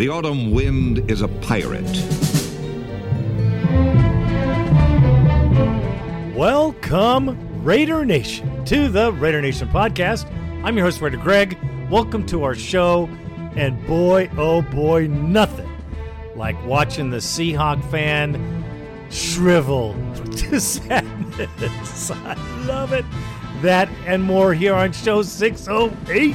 The autumn wind is a pirate. Welcome, Raider Nation, to the Raider Nation podcast. I'm your host, Raider Greg. Welcome to our show. And boy, oh boy, nothing like watching the Seahawk fan shrivel to sadness. I love it. That and more here on show 608.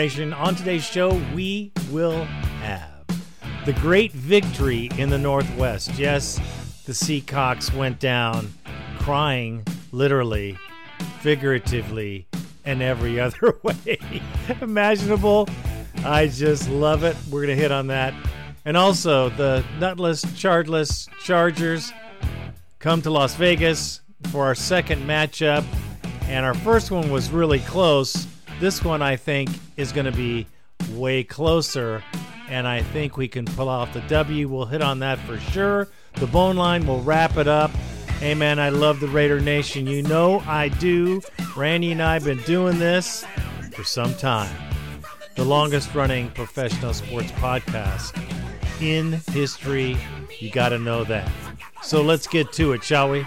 Nation. On today's show, we will have the great victory in the Northwest. Yes, the Seahawks went down crying, literally, figuratively, and every other way imaginable. I just love it. We're going to hit on that. And also, the nutless, chardless Chargers come to Las Vegas for our second matchup. And our first one was really close. This one, I think, is going to be way closer. And I think we can pull off the W. We'll hit on that for sure. The bone line will wrap it up. Hey, man, I love the Raider Nation. You know I do. Randy and I have been doing this for some time. The longest running professional sports podcast in history. You got to know that. So let's get to it, shall we?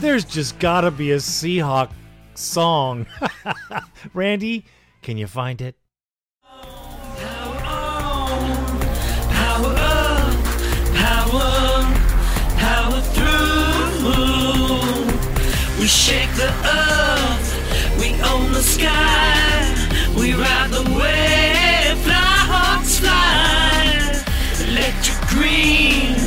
There's just gotta be a Seahawk song. Randy, can you find it? We shake the earth, we own the sky, we ride the wave, fly hawks fly. Electric green,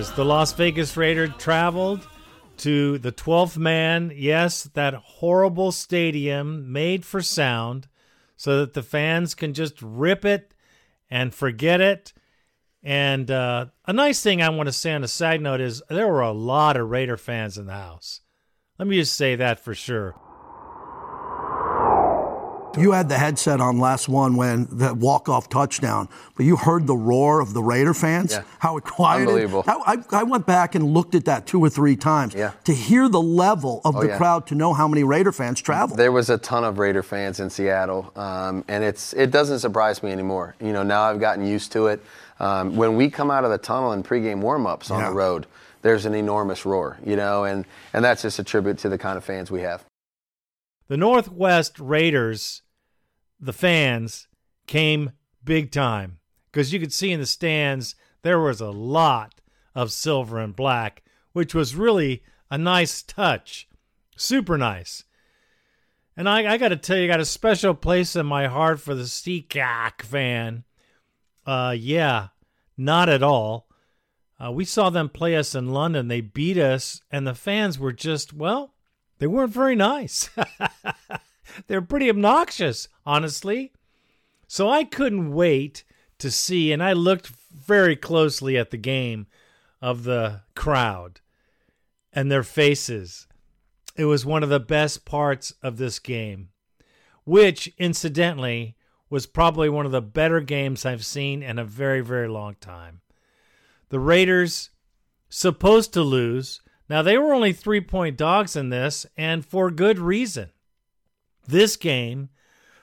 Raiders, the Las Vegas Raiders, traveled to the 12th man. Yes, that horrible stadium made for sound so that the fans can just rip it and forget it. And uh, a nice thing I want to say on a side note is there were a lot of Raider fans in the house. Let me just say that for sure. You had the headset on last one when the walk-off touchdown, but you heard the roar of the Raider fans. Yeah. How it quieted. Unbelievable. How, I, I went back and looked at that two or three times Yeah. to hear the level of Oh, the yeah. crowd to know how many Raider fans traveled. There was a ton of Raider fans in Seattle, um, and it's it doesn't surprise me anymore. You know, now I've gotten used to it. Um, when we come out of the tunnel in pregame warmups on the road, there's an enormous roar. You know, and and that's just a tribute to the kind of fans we have. The Northwest Raiders, the fans, came big time because you could see in the stands there was a lot of silver and black, which was really a nice touch. Super nice. And I, I got to tell you, I got a special place in my heart for the Seahawk fan. Uh, yeah, not at all. Uh, we saw them play us in London. They beat us, and the fans were just, well, they weren't very nice. They're pretty obnoxious, honestly. So I couldn't wait to see, and I looked very closely at the game of the crowd and their faces. It was one of the best parts of this game, which, incidentally, was probably one of the better games I've seen in a very, very long time. The Raiders, supposed to lose. Now, they were only three point dogs in this, and for good reason. This game,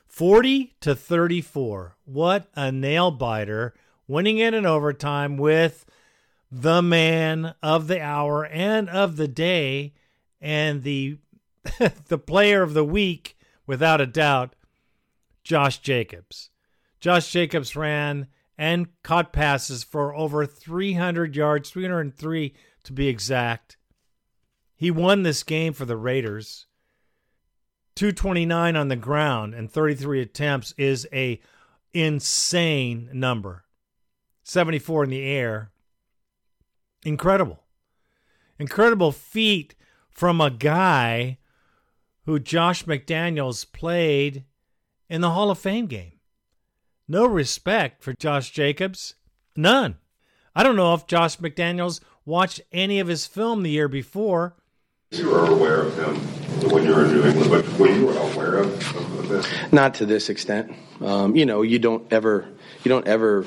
40 to 34. What a nail biter, winning it in overtime with the man of the hour and of the day and the the player of the week without a doubt Josh Jacobs. Josh Jacobs ran and caught passes for over 300 yards, 303 to be exact. He won this game for the Raiders. 229 on the ground and 33 attempts is a insane number. 74 in the air. Incredible. Incredible feat from a guy who Josh McDaniels played in the Hall of Fame game. No respect for Josh Jacobs. None. I don't know if Josh McDaniels watched any of his film the year before. You were aware of him when you were in New England, but were you aware of, of this? Not to this extent. Um, you know, you don't ever, you don't ever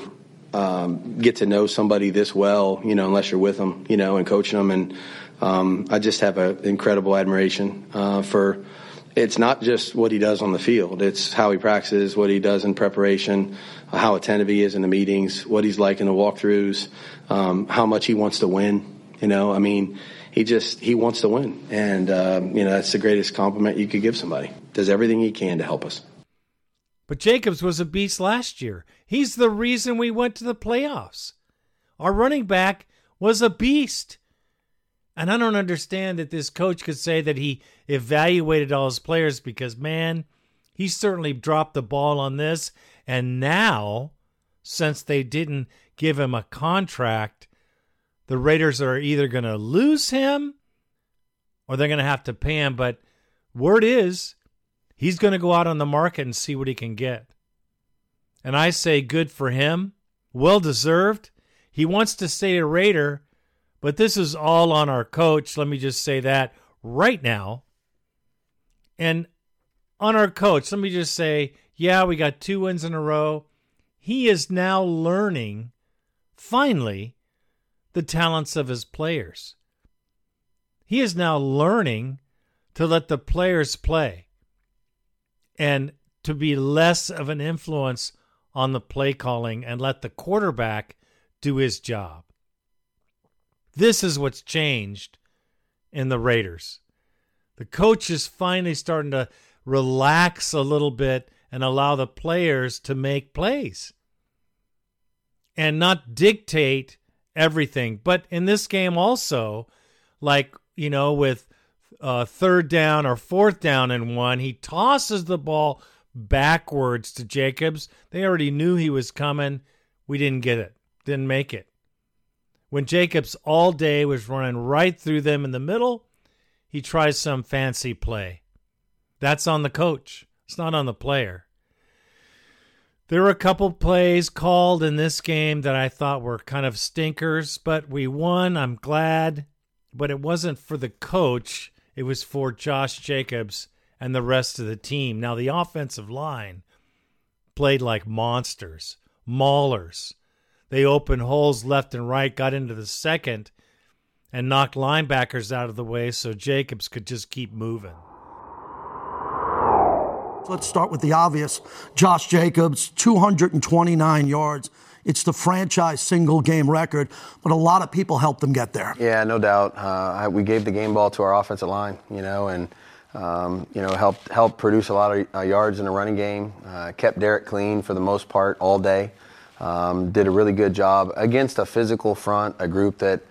um, get to know somebody this well, you know, unless you're with them, you know, and coaching them. And um, I just have an incredible admiration uh, for. It's not just what he does on the field; it's how he practices, what he does in preparation, how attentive he is in the meetings, what he's like in the walkthroughs, um, how much he wants to win. You know, I mean, he just he wants to win, and um, you know that's the greatest compliment you could give somebody. Does everything he can to help us. But Jacobs was a beast last year. He's the reason we went to the playoffs. Our running back was a beast. And I don't understand that this coach could say that he evaluated all his players because, man, he certainly dropped the ball on this. And now, since they didn't give him a contract, the Raiders are either going to lose him or they're going to have to pay him. But word is he's going to go out on the market and see what he can get. And I say good for him. Well deserved. He wants to stay a Raider, but this is all on our coach. Let me just say that right now. And on our coach, let me just say, yeah, we got two wins in a row. He is now learning, finally, the talents of his players. He is now learning to let the players play and to be less of an influence on the play calling and let the quarterback do his job. This is what's changed in the Raiders. The coach is finally starting to relax a little bit and allow the players to make plays and not dictate everything. But in this game, also, like, you know, with uh, third down or fourth down and one, he tosses the ball backwards to Jacobs. They already knew he was coming. We didn't get it, didn't make it. When Jacobs all day was running right through them in the middle, he tries some fancy play. That's on the coach, it's not on the player. There were a couple plays called in this game that I thought were kind of stinkers, but we won. I'm glad. But it wasn't for the coach, it was for Josh Jacobs and the rest of the team. Now, the offensive line played like monsters, maulers. They opened holes left and right, got into the second, and knocked linebackers out of the way so Jacobs could just keep moving. Let's start with the obvious. Josh Jacobs, 229 yards. It's the franchise single game record, but a lot of people helped them get there. Yeah, no doubt. Uh, we gave the game ball to our offensive line, you know, and um, you know helped helped produce a lot of uh, yards in the running game. Uh, kept Derek clean for the most part all day. Um, did a really good job against a physical front, a group that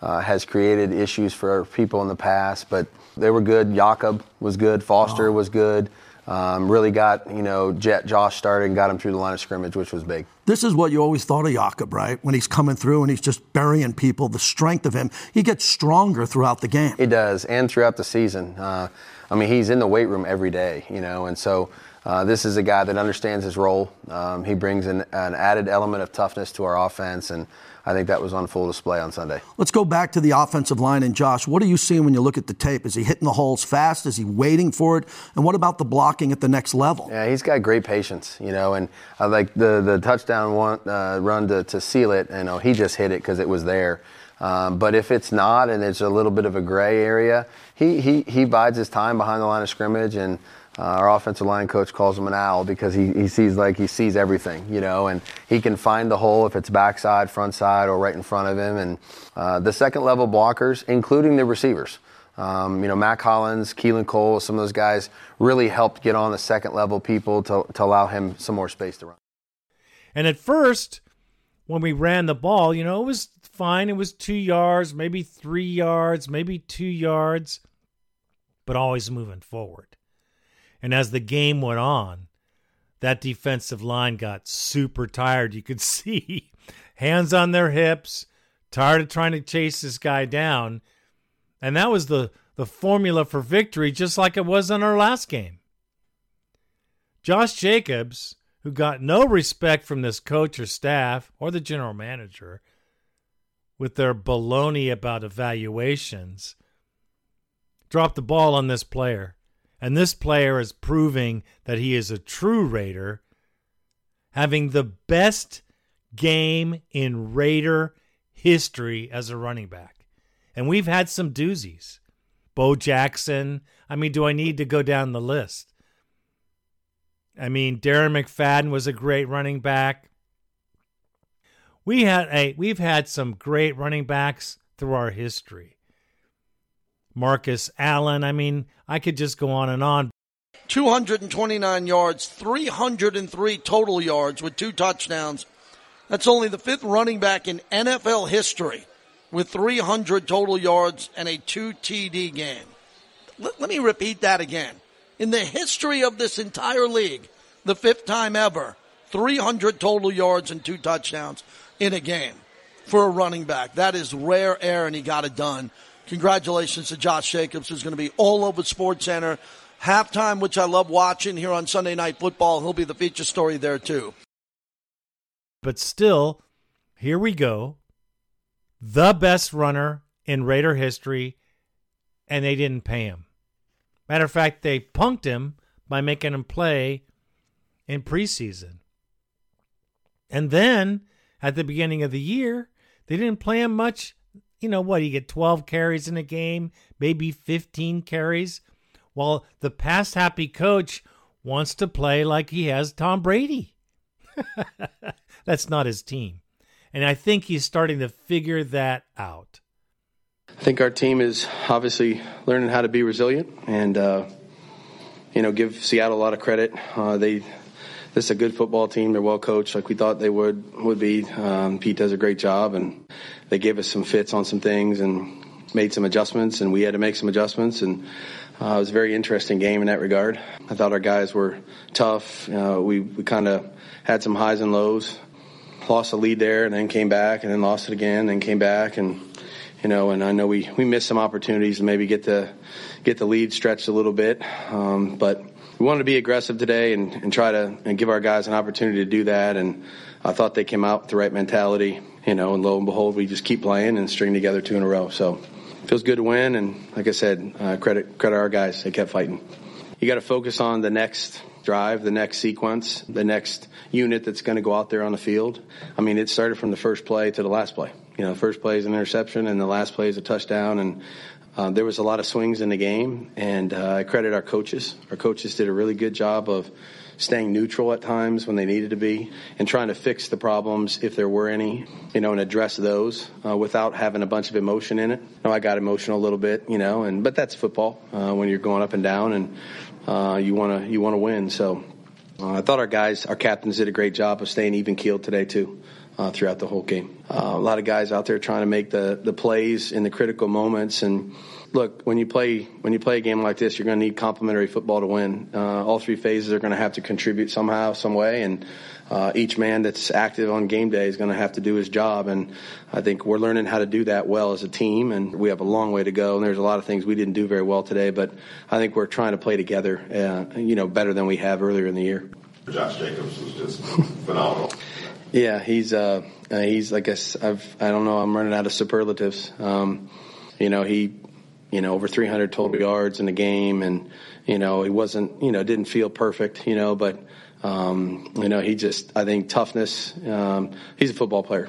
uh, has created issues for people in the past, but they were good. Jakob was good. Foster Oh. was good. Um, really got you know Jet Josh started and got him through the line of scrimmage, which was big. This is what you always thought of Jakob, right? When he's coming through and he's just burying people, the strength of him, he gets stronger throughout the game. He does, and throughout the season. Uh, I mean, he's in the weight room every day, you know, and so uh, this is a guy that understands his role. Um, he brings an, an added element of toughness to our offense, and I think that was on full display on Sunday. Let's go back to the offensive line. And Josh, what are you seeing when you look at the tape? Is he hitting the holes fast? Is he waiting for it? And what about the blocking at the next level? Yeah, he's got great patience, you know, and I like the the touchdown one, uh, run to, to seal it. You know, he just hit it because it was there. Um, but if it's not, and it's a little bit of a gray area, he he he bides his time behind the line of scrimmage, and uh, our offensive line coach calls him an owl because he, he sees like he sees everything, you know, and he can find the hole if it's backside, front side, or right in front of him. And uh, the second level blockers, including the receivers. Um, you know, Mack Hollins, Keelan Cole, some of those guys really helped get on the second level people to, to allow him some more space to run. And at first, when we ran the ball, you know, it was fine. It was two yards, maybe three yards, maybe two yards, but always moving forward. And as the game went on, that defensive line got super tired. You could see hands on their hips, tired of trying to chase this guy down. And that was the, the formula for victory, just like it was in our last game. Josh Jacobs, who got no respect from this coach or staff or the general manager with their baloney about evaluations, dropped the ball on this player. And this player is proving that he is a true Raider, having the best game in Raider history as a running back. And we've had some doozies. Bo Jackson. I mean, do I need to go down the list? I mean, Darren McFadden was a great running back. We had a we've had some great running backs through our history. Marcus Allen. I mean, I could just go on and on. 229 yards, 303 total yards with two touchdowns. That's only the fifth running back in NFL history with 300 total yards and a 2 TD game. Let, let me repeat that again. In the history of this entire league, the fifth time ever, 300 total yards and two touchdowns in a game for a running back. That is rare air, and he got it done. Congratulations to Josh Jacobs, who's going to be all over Sports Center. Halftime, which I love watching here on Sunday Night Football, he'll be the feature story there too. But still, here we go. The best runner in Raider history, and they didn't pay him. Matter of fact, they punked him by making him play in preseason. And then at the beginning of the year, they didn't play him much you know what, you get 12 carries in a game, maybe 15 carries. While the past happy coach wants to play like he has Tom Brady. That's not his team. And I think he's starting to figure that out. I think our team is obviously learning how to be resilient and, uh, you know, give Seattle a lot of credit. Uh, they this is a good football team. They're well coached, like we thought they would would be. Um, Pete does a great job, and they gave us some fits on some things and made some adjustments, and we had to make some adjustments. And uh, it was a very interesting game in that regard. I thought our guys were tough. Uh, we we kind of had some highs and lows. Lost the lead there, and then came back, and then lost it again, and came back, and you know, and I know we we missed some opportunities to maybe get the get the lead stretched a little bit, um, but we wanted to be aggressive today and, and try to and give our guys an opportunity to do that. And I thought they came out with the right mentality, you know, and lo and behold, we just keep playing and string together two in a row. So feels good to win. And like I said, uh, credit, credit our guys. They kept fighting. You got to focus on the next drive, the next sequence, the next unit that's going to go out there on the field. I mean, it started from the first play to the last play. You know, the first play is an interception, and the last play is a touchdown. And uh, there was a lot of swings in the game, and uh, I credit our coaches. Our coaches did a really good job of staying neutral at times when they needed to be, and trying to fix the problems if there were any, you know, and address those uh, without having a bunch of emotion in it. Now, I got emotional a little bit, you know, and but that's football uh, when you're going up and down, and uh, you want to you want to win. So uh, I thought our guys, our captains, did a great job of staying even keeled today too uh, throughout the whole game. Uh, a lot of guys out there trying to make the the plays in the critical moments. And look, when you play when you play a game like this, you're going to need complementary football to win. Uh, all three phases are going to have to contribute somehow, some way, and. Uh, each man that's active on game day is going to have to do his job, and I think we're learning how to do that well as a team. And we have a long way to go. And there's a lot of things we didn't do very well today, but I think we're trying to play together, uh, you know, better than we have earlier in the year. Josh Jacobs was just phenomenal. Yeah, he's uh, uh he's like I, I've I don't know I'm running out of superlatives. Um, you know he, you know over 300 total yards in the game, and you know he wasn't you know didn't feel perfect, you know, but um, you know he just I think toughness. Um, he's a football player.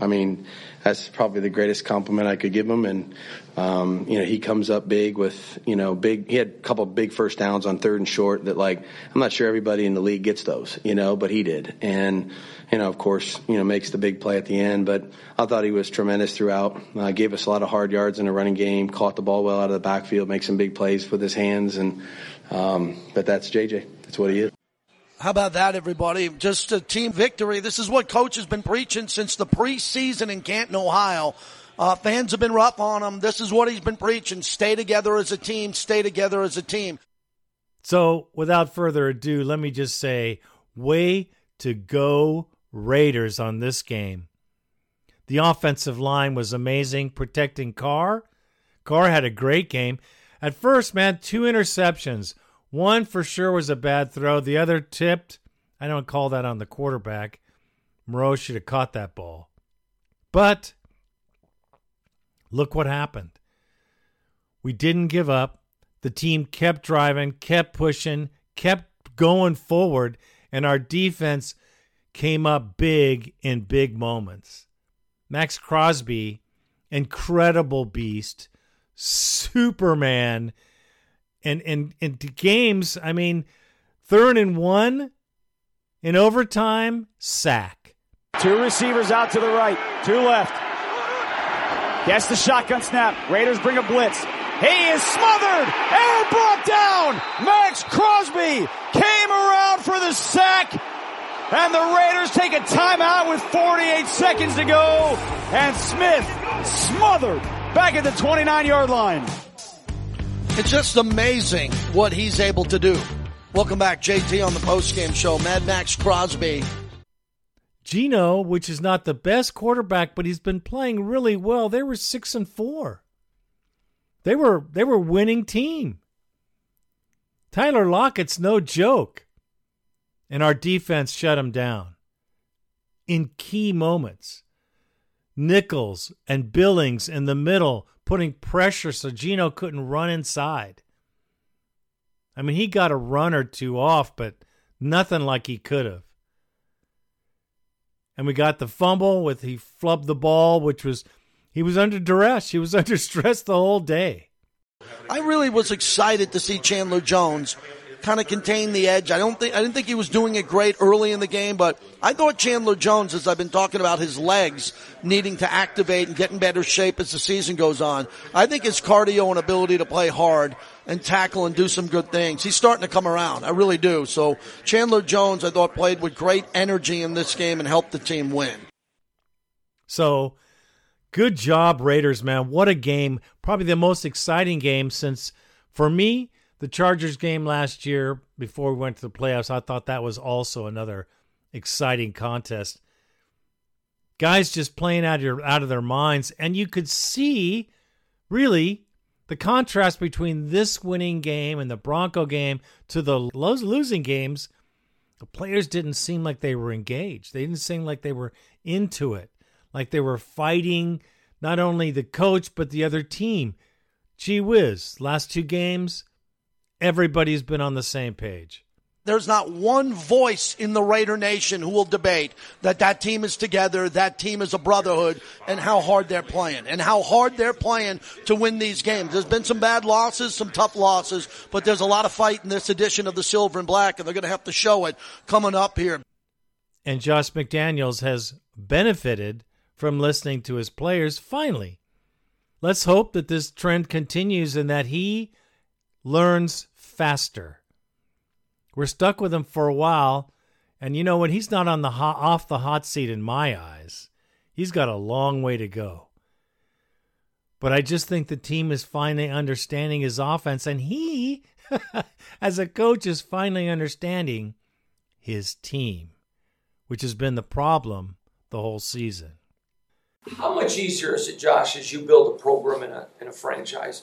I mean, that's probably the greatest compliment I could give him. And um, you know, he comes up big with you know big. He had a couple big first downs on third and short that like I'm not sure everybody in the league gets those, you know, but he did. And you know, of course, you know, makes the big play at the end. But I thought he was tremendous throughout. Uh, gave us a lot of hard yards in the running game. Caught the ball well out of the backfield. Makes some big plays with his hands. And um, but that's JJ. That's what he is. How about that, everybody? Just a team victory. This is what coach has been preaching since the preseason in Canton, Ohio. Uh, fans have been rough on him. This is what he's been preaching. Stay together as a team. Stay together as a team. So, without further ado, let me just say, way to go Raiders on this game. The offensive line was amazing, protecting Carr. Carr had a great game. At first, man, two interceptions. One for sure was a bad throw. The other tipped. I don't call that on the quarterback. Moreau should have caught that ball. But look what happened. We didn't give up. The team kept driving, kept pushing, kept going forward, and our defense came up big in big moments. Maxx Crosby, incredible beast, Superman, and and into games. I mean, third and one in overtime, sack. Two receivers out to the right, two left. Gets the shotgun snap. Raiders bring a blitz. He is smothered and brought down. Maxx Crosby came around for the sack. And the Raiders take a timeout with 48 seconds to go. And Smith smothered back at the 29 yard line. It's just amazing what he's able to do. Welcome back, JT, on the postgame show. Mad Maxx Crosby. Geno, which is not the best quarterback, but he's been playing really well. They were six and four. They were they were winning team. Tyler Lockett's no joke. And our defense shut him down in key moments. Nichols and Billings in the middle putting pressure so Geno couldn't run inside. I mean, he got a run or two off, but nothing like he could have. And we got the fumble with he flubbed the ball, which was he was under duress. He was under stress the whole day. I really was excited to see Chandler Jones kind of contain the edge. I don't think I didn't think he was doing it great early in the game, but I thought Chandler Jones, as I've been talking about his legs needing to activate and get in better shape as the season goes on, I think his cardio and ability to play hard and tackle and do some good things. He's starting to come around. I really do. So Chandler Jones, I thought played with great energy in this game and helped the team win. So good job, Raiders, man. What a game. Probably the most exciting game since, for me, the Chargers game last year before we went to the playoffs. I thought that was also another exciting contest. Guys just playing out of, your, out of their minds. And you could see, really, the contrast between this winning game and the Bronco game to the losing games. The players didn't seem like they were engaged. They didn't seem like they were into it, like they were fighting not only the coach, but the other team. Gee whiz, last two games, everybody's been on the same page. There's not one voice in the Raider Nation who will debate that that team is together, that team is a brotherhood, and how hard they're playing, and how hard they're playing to win these games. There's been some bad losses, some tough losses, but there's a lot of fight in this edition of the Silver and Black, and they're going to have to show it coming up here. And Josh McDaniels has benefited from listening to his players finally. Let's hope that this trend continues and that he learns faster. We're stuck with him for a while, and you know when he's not on the hot, off the hot seat in my eyes, he's got a long way to go. But I just think the team is finally understanding his offense, and he, as a coach, is finally understanding his team, which has been the problem the whole season. How much easier is it, Josh, as you build a program in a, in a franchise,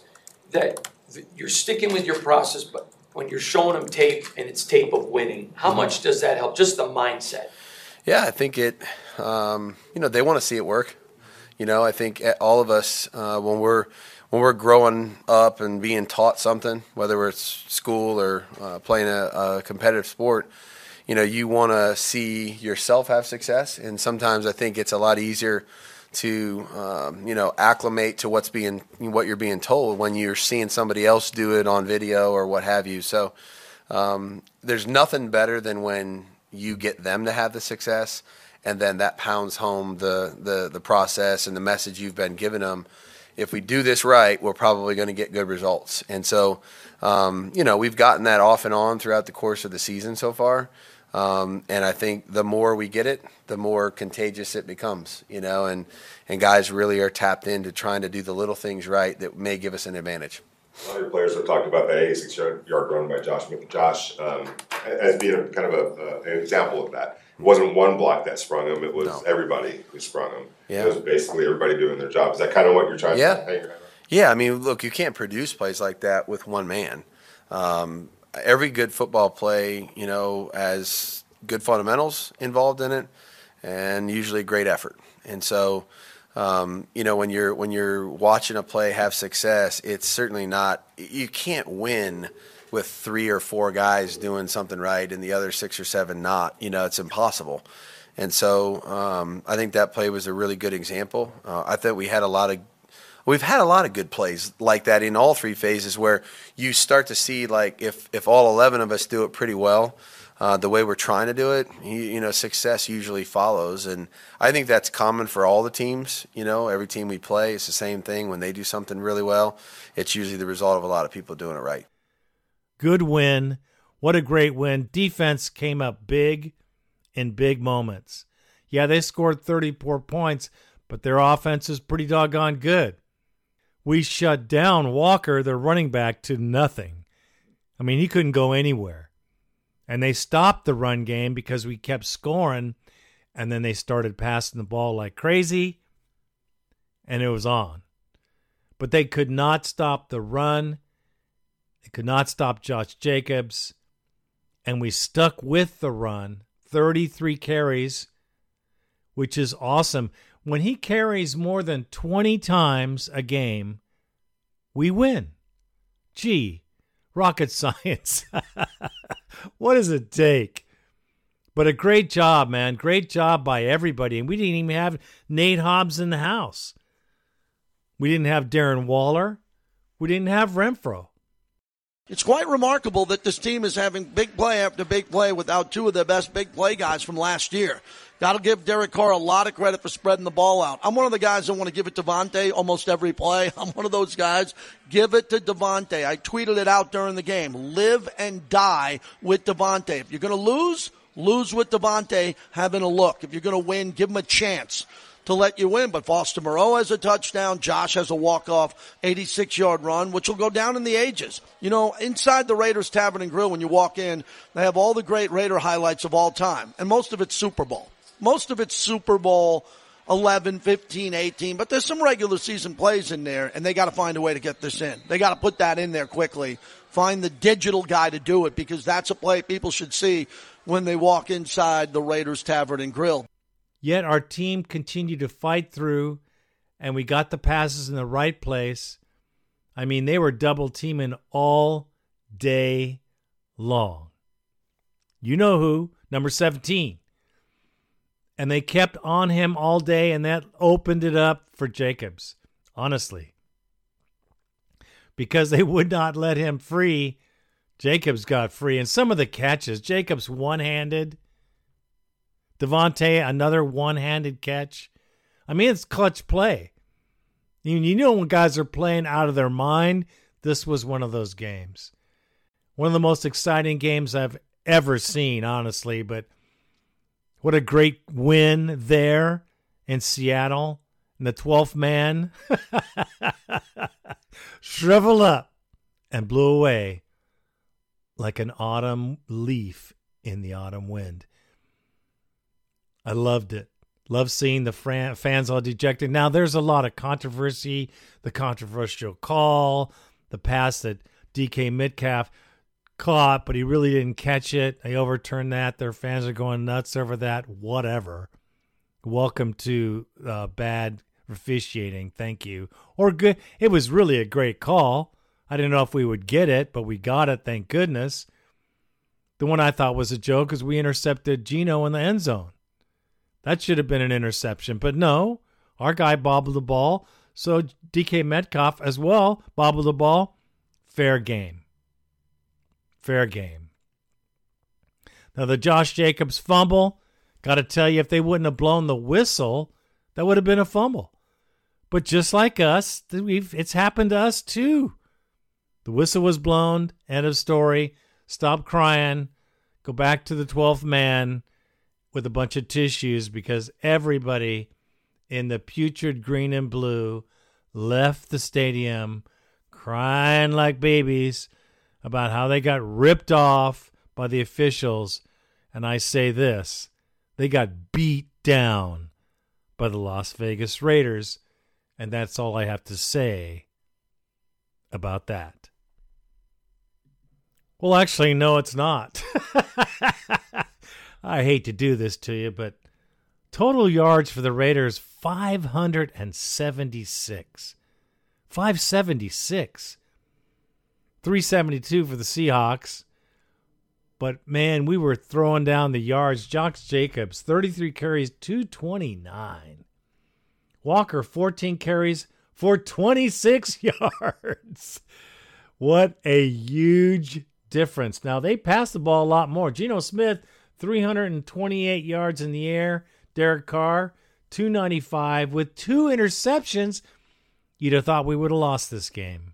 that you're sticking with your process, but when you're showing them tape and it's tape of winning, how much does that help? Just the mindset. Yeah, I think it. Um, you know, they want to see it work. You know, I think all of us uh, when we're when we're growing up and being taught something, whether it's school or uh, playing a, a competitive sport, you know, you want to see yourself have success. And sometimes I think it's a lot easier to um, you know acclimate to what's being what you're being told when you're seeing somebody else do it on video or what have you. So um, there's nothing better than when you get them to have the success, and then that pounds home the the the process and the message you've been giving them. If we do this right, we're probably going to get good results. And so, um, you know, we've gotten that off and on throughout the course of the season so far. Um, and I think the more we get it, the more contagious it becomes, you know, and, and guys really are tapped into trying to do the little things right that may give us an advantage. A lot of your players have talked about that 86 yard, run by Josh Josh um, as being a, kind of a, uh, an example of that. It wasn't one block that sprung him; it was No. everybody who sprung him. Yeah. It was basically everybody doing their job. Is that kind of what you're trying Yeah. to hang? Yeah, I mean, look, you can't produce plays like that with one man. Um, every good football play, you know, has good fundamentals involved in it, and usually great effort. And so, um, you know, when you're when you're watching a play have success, it's certainly not. You can't win with three or four guys doing something right and the other six or seven not. You know, it's impossible. And so, um, I think that play was a really good example. Uh, I thought we had a lot of We've had a lot of good plays like that in all three phases where you start to see like if if all 11 of us do it pretty well, uh, the way we're trying to do it, you, you know, success usually follows, and I think that's common for all the teams. You know, every team we play, it's the same thing. When they do something really well, it's usually the result of a lot of people doing it right. Good win. What a great win. Defense came up big in big moments. Yeah, they scored 34 points, but their offense is pretty doggone good. We shut down Walker, their running back, to nothing. I mean, he couldn't go anywhere. And they stopped the run game because we kept scoring, and then they started passing the ball like crazy, and it was on. But they could not stop the run. They could not stop Josh Jacobs. And we stuck with the run 33 carries, which is awesome. When he carries more than 20 times a game, we win. Gee, rocket science. what does it take? But a great job, man. Great job by everybody. And we didn't even have Nate Hobbs in the house. We didn't have Darren Waller. We didn't have Renfrow. It's quite remarkable that this team is having big play after big play without two of the best big play guys from last year. To give Derek Carr a lot of credit for spreading the ball out. I'm one of the guys that want to give it to Davante almost every play. I'm one of those guys. Give it to Davante. I tweeted it out during the game. Live and die with Davante. If you're going to lose, lose with Davante having a look. If you're going to win, give him a chance to let you win. But Foster Moreau has a touchdown. Josh has a walk-off 86-yard run, which will go down in the ages. You know, inside the Raiders Tavern and Grill, when you walk in, they have all the great Raider highlights of all time. And most of it's Super Bowl. Most of it's Super Bowl 11, 15, 18, but there's some regular season plays in there, and they got to find a way to get this in. They got to put that in there quickly. Find the digital guy to do it because that's a play people should see when they walk inside the Raiders Tavern and Grill. Yet our team continued to fight through, and we got the passes in the right place. I mean, they were double teaming all day long. You know who? Number 17. And they kept on him all day, and that opened it up for Jacobs, honestly. Because they would not let him free, Jacobs got free. And some of the catches, Jacobs one handed. Davante, another one handed catch. I mean, it's clutch play. You, you know when guys are playing out of their mind, this was one of those games. One of the most exciting games I've ever seen, honestly. But what a great win there in Seattle. And the 12th man shriveled up and blew away like an autumn leaf in the autumn wind. I loved it. Love seeing the fran- fans all dejected. Now, there's a lot of controversy. The controversial call, the pass that DK Metcalf caught, but he really didn't catch it. They overturned that. Their fans are going nuts over that. Whatever. Welcome to uh, bad officiating. Thank you. Or good. It was really a great call. I didn't know if we would get it, but we got it. Thank goodness. The one I thought was a joke is we intercepted Geno in the end zone. That should have been an interception, but no, our guy bobbled the ball. So DK Metcalf as well bobbled the ball. Fair game. Fair game. Now the Josh Jacobs fumble, got to tell you, if they wouldn't have blown the whistle, that would have been a fumble. But just like us, we've it's happened to us too. The whistle was blown. End of story. Stop crying. go back to the 12th man with a bunch of tissues because everybody in the putrid green and blue left the stadium crying like babies about how they got ripped off by the officials. And I say this they got beat down by the Las Vegas Raiders. And that's all I have to say about that. Well, actually, no, it's not. I hate to do this to you, but total yards for the Raiders 576. 576. 372 for the Seahawks. But man, we were throwing down the yards. Josh Jacobs, 33 carries, 229. Walker, 14 carries for 26 yards. What a huge difference. Now, they passed the ball a lot more. Geno Smith, 328 yards in the air. Derek Carr, 295 with two interceptions. You'd have thought we would have lost this game.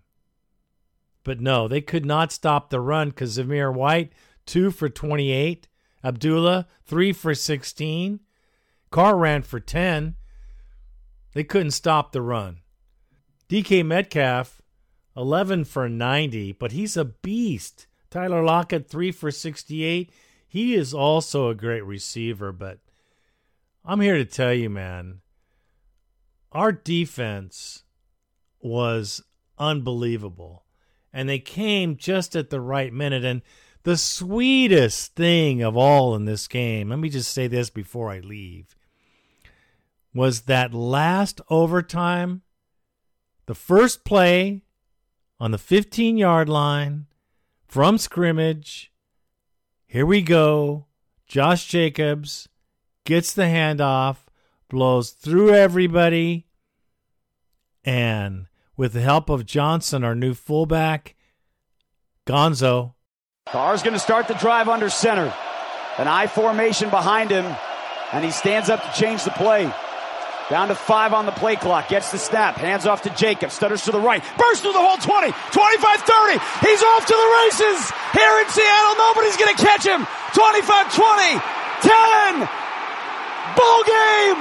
But no, they could not stop the run because Zamir White, two for 28. Abdullah, three for 16. Carr ran for 10. They couldn't stop the run. DK Metcalf, 11 for 90, but he's a beast. Tyler Lockett, 3 for 68. He is also a great receiver, but I'm here to tell you, man, our defense was unbelievable. And they came just at the right minute. And the sweetest thing of all in this game, let me just say this before I leave, was that last overtime, the first play on the 15 yard line from scrimmage. Here we go. Josh Jacobs gets the handoff, blows through everybody, and with the help of Johnson, our new fullback, Gonzo. Carr's going to start the drive under center. An I formation behind him, and he stands up to change the play. Down to five on the play clock. Gets the snap. Hands off to Jacob. Stutters to the right. Bursts through the hole. 20. 25 30. He's off to the races. Here in Seattle, nobody's going to catch him. 25 20. 10. Ball game.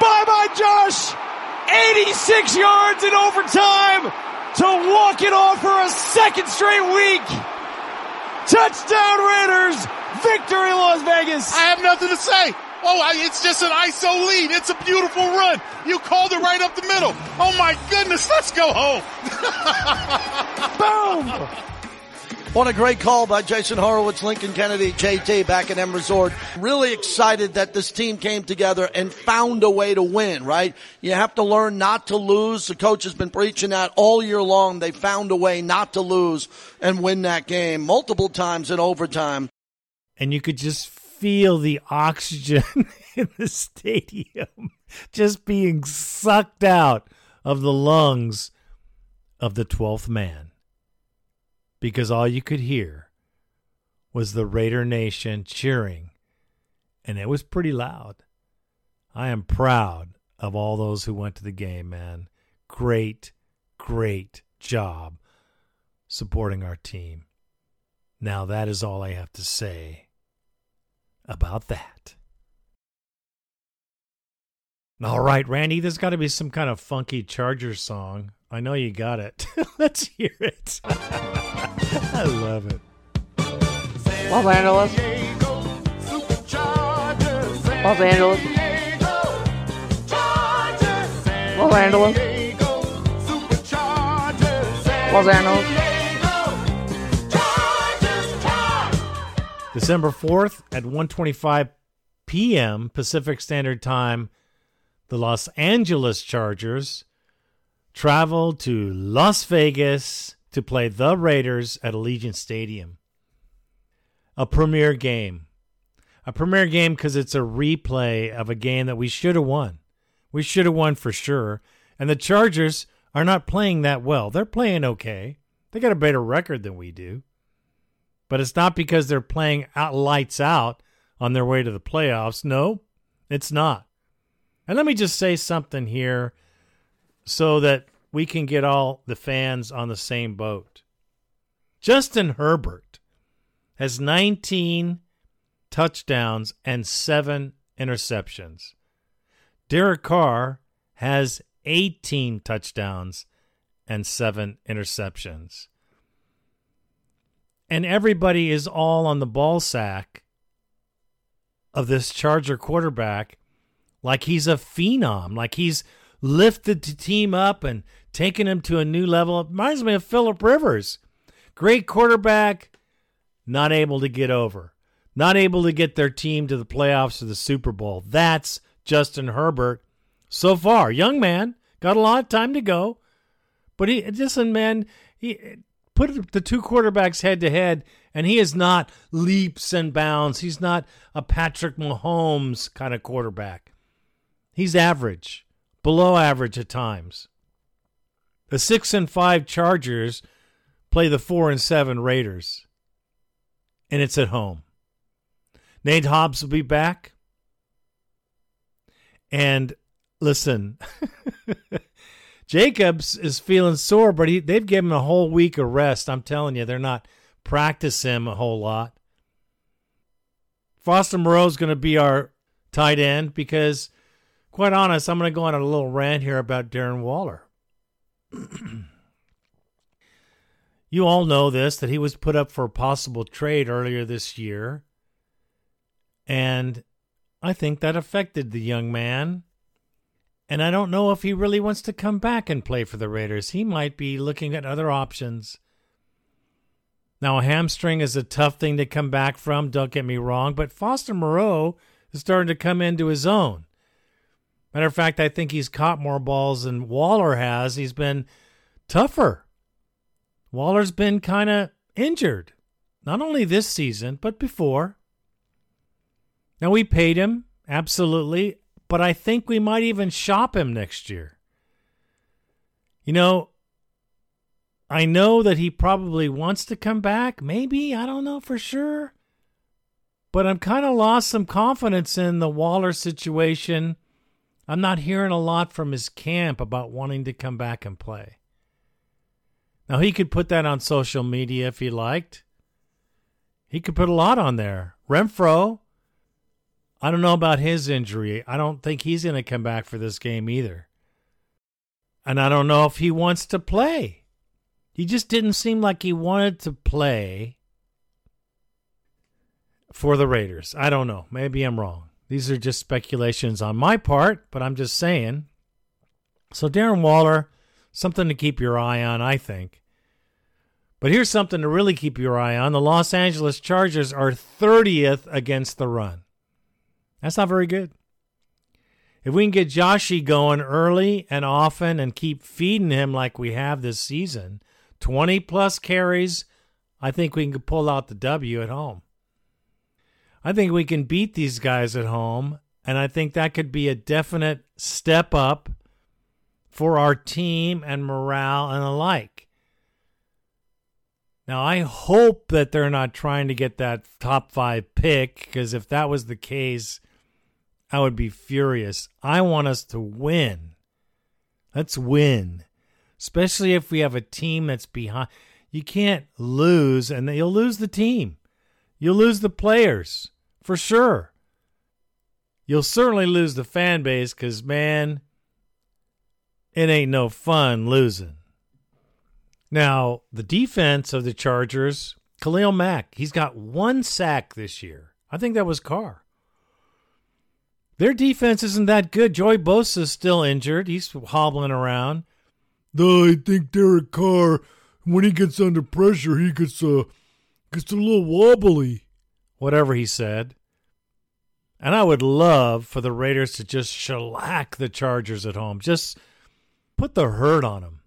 Bye bye, Josh. 86 yards in overtime to walk it off for a second straight week. Touchdown Raiders. Victory Las Vegas. I have nothing to say. Oh, it's just an ISO lead. It's a beautiful run. You called it right up the middle. Oh my goodness, let's go home. Boom. What a great call by Jason Horowitz, Lincoln Kennedy, JT back at M Resort. Really excited that this team came together and found a way to win, right? You have to learn not to lose. The coach has been preaching that all year long. They found a way not to lose and win that game multiple times in overtime. And you could just feel the oxygen in the stadium just being sucked out of the lungs of the 12th man because all you could hear was the Raider Nation cheering, and it was pretty loud. I am proud of all those who went to the game, man. Great, great job supporting our team. Now, that is all I have to say about that. All right, Randy, there's got to be some kind of funky Charger song. I know you got it. Let's hear it. I love it. Los Angeles. Los Angeles. Los Angeles. Los Angeles. December 4th at 1:25 p.m. Pacific Standard Time, the Los Angeles Chargers travel to Las Vegas to play the Raiders at Allegiant Stadium. A premier game. A premier game because it's a replay of a game that we should have won. We should have won for sure. And the Chargers are not playing that well. They're playing okay. They got a better record than we do. But it's not because they're playing out lights out on their way to the playoffs. No, it's not. And let me just say something here so that we can get all the fans on the same boat. Justin Herbert has 19 touchdowns and seven interceptions. Derek Carr has 18 touchdowns and seven interceptions. And everybody is all on the ball sack of this Charger quarterback like he's a phenom, like he's lifted the team up and taken him to a new level. It reminds me of Philip Rivers. Great quarterback, not able to get over, not able to get their team to the playoffs or the Super Bowl. That's Justin Herbert so far. Young man, got a lot of time to go, but he, listen, man, he put the two quarterbacks head to head, and he is not leaps and bounds. He's not a Patrick Mahomes kind of quarterback. He's average, below average at times. The six and five Chargers play the four and seven Raiders, and it's at home. Nate Hobbs will be back. And listen, Jacobs is feeling sore, but he, they've given him a whole week of rest. I'm telling you, they're not practicing him a whole lot. Foster Moreau is going to be our tight end because, quite honest, I'm going to go on a little rant here about Darren Waller. you all know this that he was put up for a possible trade earlier this year. And I think that affected the young man. And I don't know if he really wants to come back and play for the Raiders. He might be looking at other options. Now, a hamstring is a tough thing to come back from, don't get me wrong, but Foster Moreau is starting to come into his own. Matter of fact, I think he's caught more balls than Waller has. He's been tougher. Waller's been kind of injured, not only this season, but before. Now, we paid him, absolutely, but I think we might even shop him next year. You know, I know that he probably wants to come back. Maybe. I don't know for sure. But I'm kind of lost some confidence in the Waller situation. I'm not hearing a lot from his camp about wanting to come back and play. Now, he could put that on social media if he liked. He could put a lot on there. Renfrow, I don't know about his injury. I don't think he's going to come back for this game either. And I don't know if he wants to play. He just didn't seem like he wanted to play for the Raiders. I don't know. Maybe I'm wrong. These are just speculations on my part, but I'm just saying. So, Darren Waller, something to keep your eye on, I think. But here's something to really keep your eye on. The Los Angeles Chargers are 30th against the run. That's not very good. If we can get Joshy going early and often and keep feeding him like we have this season, 20 plus carries, I think we can pull out the W at home. I think we can beat these guys at home, and I think that could be a definite step up for our team and morale and the like. Now, I hope that they're not trying to get that top five pick, because if that was the case, I would be furious. I want us to win. Let's win, especially if we have a team that's behind. You can't lose, and you'll lose the team. You'll lose the players for sure. You'll certainly lose the fan base because, man, it ain't no fun losing. Now, the defense of the Chargers, Khalil Mack, he's got one sack this year. I think that was Carr. Their defense isn't that good. Joey Bosa's still injured. He's hobbling around. Though I think Derek Carr, when he gets under pressure, he gets uh, gets a little wobbly. Whatever he said. And I would love for the Raiders to just shellac the Chargers at home. Just put the hurt on them.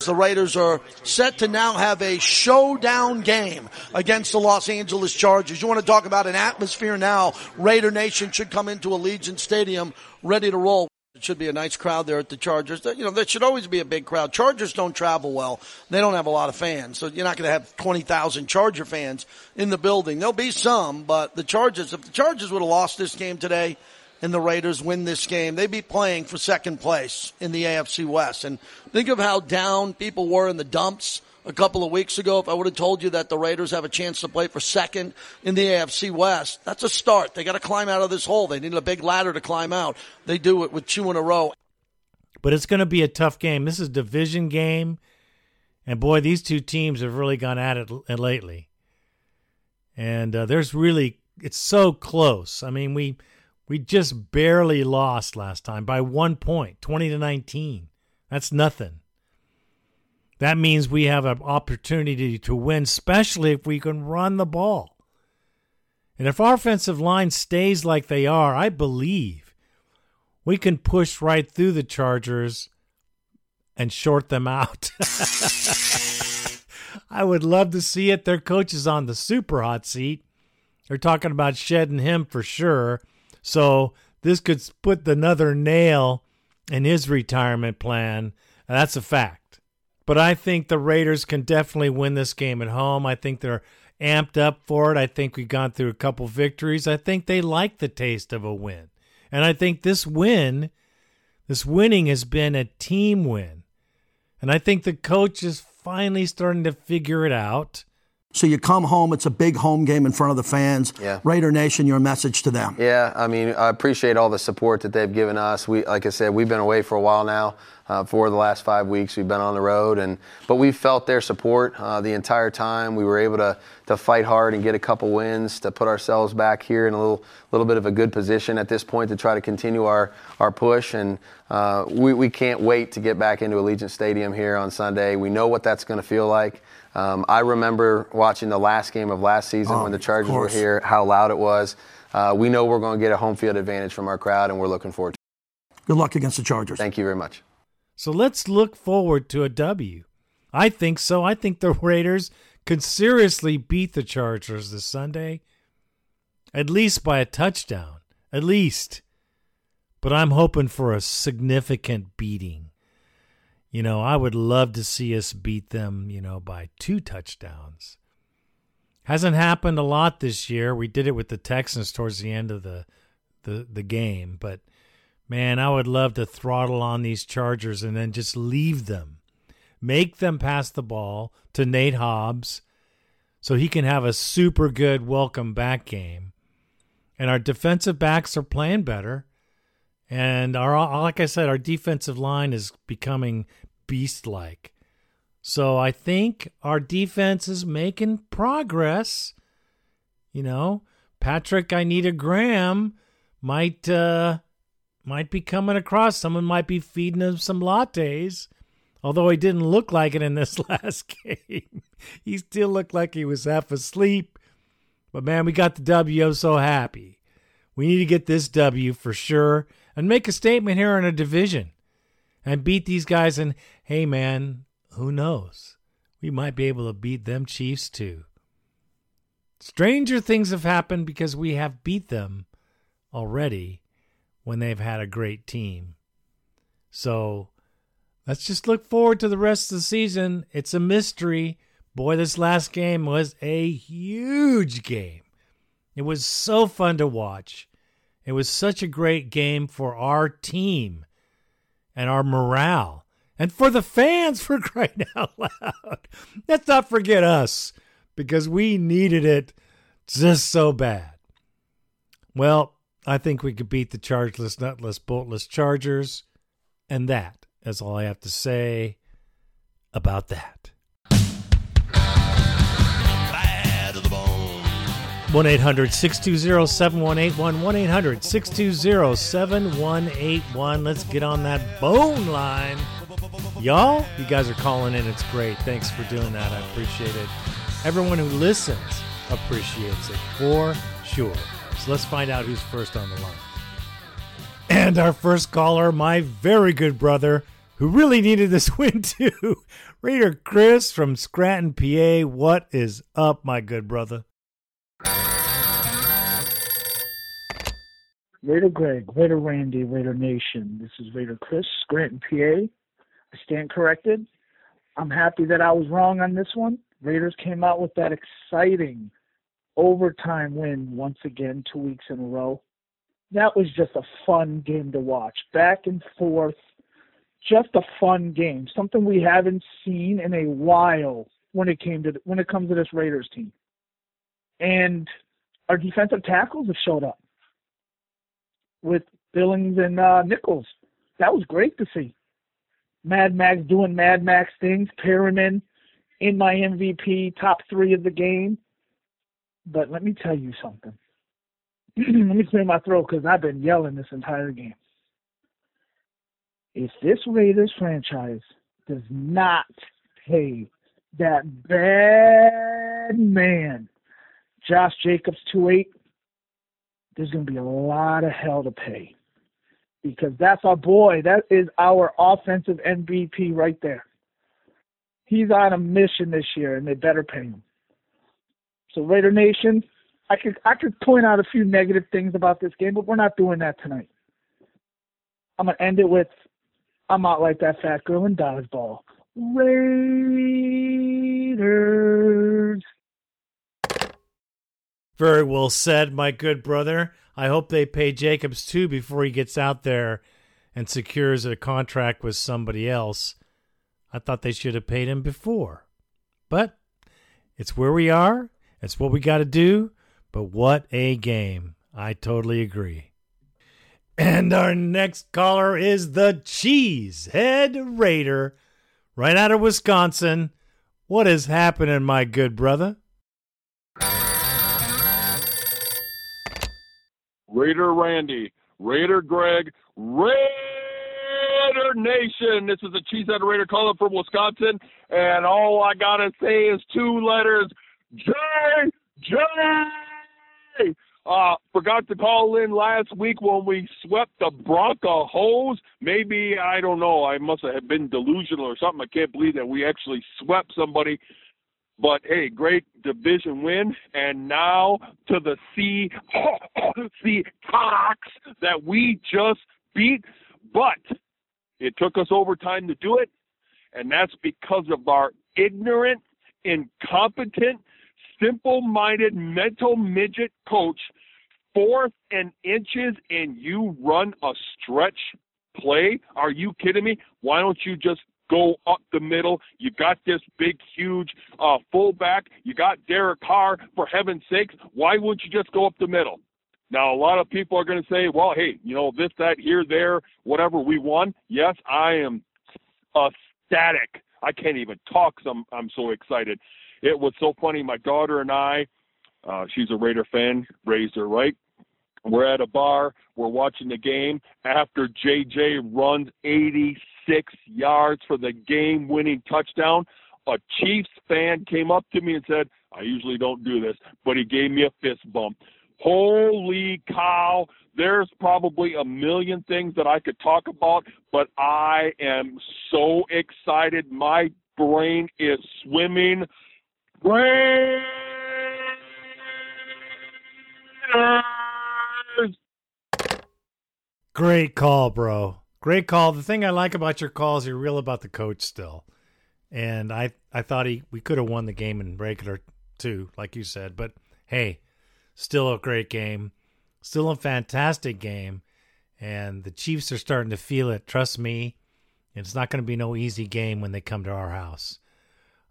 The Raiders are set to now have a showdown game against the Los Angeles Chargers. You want to talk about an atmosphere now? Raider Nation should come into Allegiant Stadium ready to roll. It should be a nice crowd there at the Chargers. You know, there should always be a big crowd. Chargers don't travel well. They don't have a lot of fans. So you're not going to have 20,000 Charger fans in the building. There'll be some, but the Chargers, if the Chargers would have lost this game today, and the Raiders win this game, they'd be playing for second place in the AFC West. And think of how down people were in the dumps a couple of weeks ago, if I would have told you that the Raiders have a chance to play for second in the AFC West, that's a start. They got to climb out of this hole. They need a big ladder to climb out. They do it with two in a row. But it's going to be a tough game. This is a division game. And boy, these two teams have really gone at it lately. And uh, there's really, it's so close. I mean, we we just barely lost last time by one point, 20 to 19. That's nothing. That means we have an opportunity to win, especially if we can run the ball. And if our offensive line stays like they are, I believe we can push right through the Chargers and short them out. I would love to see it. Their coach is on the super hot seat. They're talking about shedding him for sure. So this could put another nail in his retirement plan. That's a fact. But I think the Raiders can definitely win this game at home. I think they're amped up for it. I think we've gone through a couple victories. I think they like the taste of a win. And I think this win, this winning has been a team win. And I think the coach is finally starting to figure it out. So you come home, it's a big home game in front of the fans. Yeah. Raider Nation, your message to them. Yeah, I mean, I appreciate all the support that they've given us. We, like I said, we've been away for a while now. Uh, for the last five weeks, we've been on the road, and but we felt their support uh, the entire time. We were able to to fight hard and get a couple wins to put ourselves back here in a little little bit of a good position at this point to try to continue our our push. And uh, we we can't wait to get back into Allegiant Stadium here on Sunday. We know what that's going to feel like. Um, I remember watching the last game of last season Oh, when the Chargers were here, how loud it was. Uh, we know we're going to get a home field advantage from our crowd, and we're looking forward to it. Good luck against the Chargers. Thank you very much. So let's look forward to a W. I think so. I think the Raiders could seriously beat the Chargers this Sunday, at least by a touchdown. At least. But I'm hoping for a significant beating. You know, I would love to see us beat them, you know, by two touchdowns. Hasn't happened a lot this year. We did it with the Texans towards the end of the the, the game, but man, I would love to throttle on these Chargers and then just leave them. Make them pass the ball to Nate Hobbs so he can have a super good welcome back game. And our defensive backs are playing better. And our like I said, our defensive line is becoming beast like. So I think our defense is making progress. You know, Patrick I need a Graham might uh might be coming across. Someone might be feeding him some lattes. Although he didn't look like it in this last game. he still looked like he was half asleep. But man, we got the W. I'm so happy. We need to get this W for sure and make a statement here in a division and beat these guys. And hey, man, who knows? We might be able to beat them Chiefs too. Stranger things have happened because we have beat them already when they've had a great team. So let's just look forward to the rest of the season. It's a mystery. Boy, this last game was a huge game. It was so fun to watch. It was such a great game for our team and our morale and for the fans for crying out loud. Let's not forget us because we needed it just so bad. Well, I think we could beat the chargeless, nutless, boltless Chargers, and that is all I have to say about that. 1 800 620 7181. 1 800 620 7181. Let's get on that bone line. Y'all, you guys are calling in. It's great. Thanks for doing that. I appreciate it. Everyone who listens appreciates it for sure. So let's find out who's first on the line. And our first caller, my very good brother, who really needed this win too, Raider Chris from Scranton, PA. What is up, my good brother? Raider Greg, Raider Randy, Raider Nation. This is Raider Chris, Scranton, PA. I stand corrected. I'm happy that I was wrong on this one. Raiders came out with that exciting overtime win once again, two weeks in a row. That was just a fun game to watch. Back and forth. Just a fun game. Something we haven't seen in a while when it came to when it comes to this Raiders team. And our defensive tackles have showed up with Billings and uh, Nichols. That was great to see. Mad Max doing Mad Max things, Perryman in my MVP top three of the game. But let me tell you something. let me clear my throat because I've been yelling this entire game. If this Raiders franchise does not pay that bad man, Josh Jacobs, 2 8, there's going to be a lot of hell to pay. Because that's our boy. That is our offensive MVP right there. He's on a mission this year, and they better pay him. So Raider Nation, I could I could point out a few negative things about this game, but we're not doing that tonight. I'm gonna end it with I'm out like that fat girl in dodgeball. Raiders. Very well said, my good brother. I hope they pay Jacobs too before he gets out there and secures a contract with somebody else. I thought they should have paid him before. But it's where we are. It's what we got to do. But what a game. I totally agree. And our next caller is the Cheesehead Raider, right out of Wisconsin. What is happening, my good brother? Raider Randy, Raider Greg, Raider Nation. This is the Cheesehead Raider calling from Wisconsin, and all I gotta say is two letters: J J. Uh, forgot to call in last week when we swept the Bronco hose. Maybe I don't know. I must have been delusional or something. I can't believe that we actually swept somebody. But hey, great division win, and now to the C C Cox that we just beat. But it took us overtime to do it, and that's because of our ignorant, incompetent, simple-minded, mental midget coach. Fourth and inches, and you run a stretch play? Are you kidding me? Why don't you just go up the middle. You got this big, huge uh, fullback. You got Derek Carr. For heaven's sakes, why wouldn't you just go up the middle? Now, a lot of people are going to say, well, hey, you know, this, that, here, there, whatever, we won. Yes, I am ecstatic. I can't even talk. I'm, I'm so excited. It was so funny. My daughter and I, uh, she's a Raider fan, raised her right. We're at a bar. We're watching the game. After JJ runs 86 yards for the game winning touchdown, a Chiefs fan came up to me and said, I usually don't do this, but he gave me a fist bump. Holy cow. There's probably a million things that I could talk about, but I am so excited. My brain is swimming. Great call, bro. Great call. The thing I like about your call is you're real about the coach still. And I, I thought he we could have won the game in regular too, like you said. But hey, still a great game. Still a fantastic game. And the Chiefs are starting to feel it. Trust me. It's not going to be no easy game when they come to our house.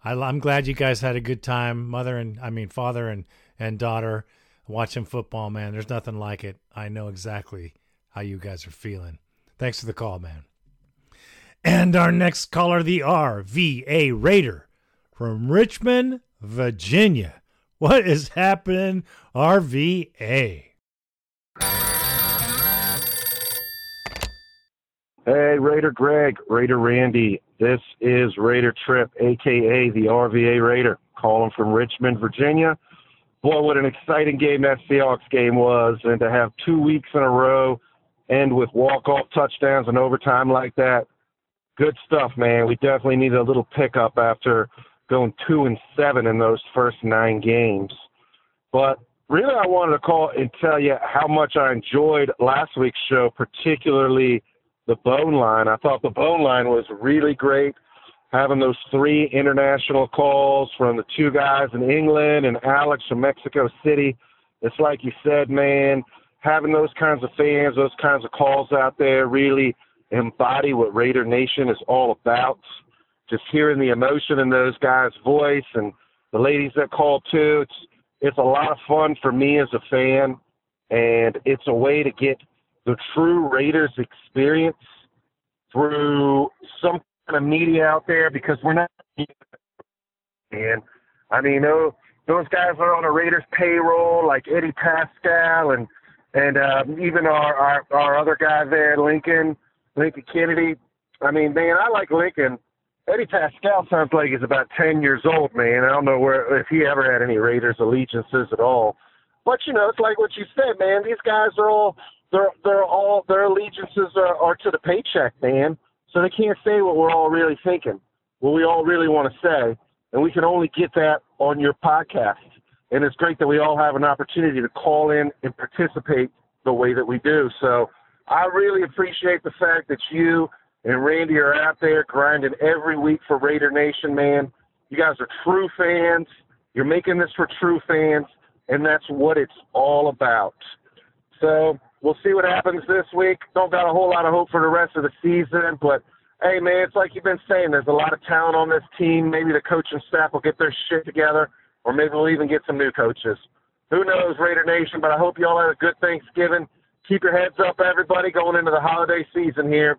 I, I'm glad you guys had a good time, mother and I mean father and and daughter, watching football. Man, there's nothing like it. I know exactly how you guys are feeling. Thanks for the call, man. And our next caller, the RVA Raider from Richmond, Virginia. What is happening, RVA? Hey, Raider Greg, Raider Randy. This is Raider Trip, aka the RVA Raider, calling from Richmond, Virginia. Boy, what an exciting game that Seahawks game was, and to have two weeks in a row end with walk-off touchdowns and overtime like that, good stuff, man. We definitely needed a little pickup after going two and seven in those first nine games. But really, I wanted to call and tell you how much I enjoyed last week's show, particularly the bone line. I thought the bone line was really great. Having those three international calls from the two guys in England and Alex from Mexico City. It's like you said, man, having those kinds of fans, those kinds of calls out there really embody what Raider Nation is all about. just hearing the emotion in those guys' voice and the ladies that call too. It's it's a lot of fun for me as a fan, and it's a way to get the true Raiders experience through some kind of media out there because we're not. And I mean, those those guys are on a Raiders payroll, like Eddie Paskal and and uh, even our, our our other guy there, Lincoln Lincoln Kennedy. I mean, man, I like Lincoln. Eddie Paskal sounds like he's about ten years old, man. I don't know where if he ever had any Raiders allegiances at all. But you know, it's like what you said, man. These guys are all they're they're all their allegiances are, are to the paycheck, man. So they can't say what we're all really thinking, what we all really want to say, and we can only get that on your podcast. And it's great that we all have an opportunity to call in and participate the way that we do. So I really appreciate the fact that you and Randy are out there grinding every week for Raider Nation, man. You guys are true fans. You're making this for true fans, and that's what it's all about. So we'll see what happens this week. Don't got a whole lot of hope for the rest of the season, but hey, man, it's like you've been saying. There's a lot of talent on this team. Maybe the coaching staff will get their shit together, or maybe we'll even get some new coaches. Who knows, Raider Nation? But I hope you all had a good Thanksgiving. Keep your heads up, everybody, going into the holiday season here.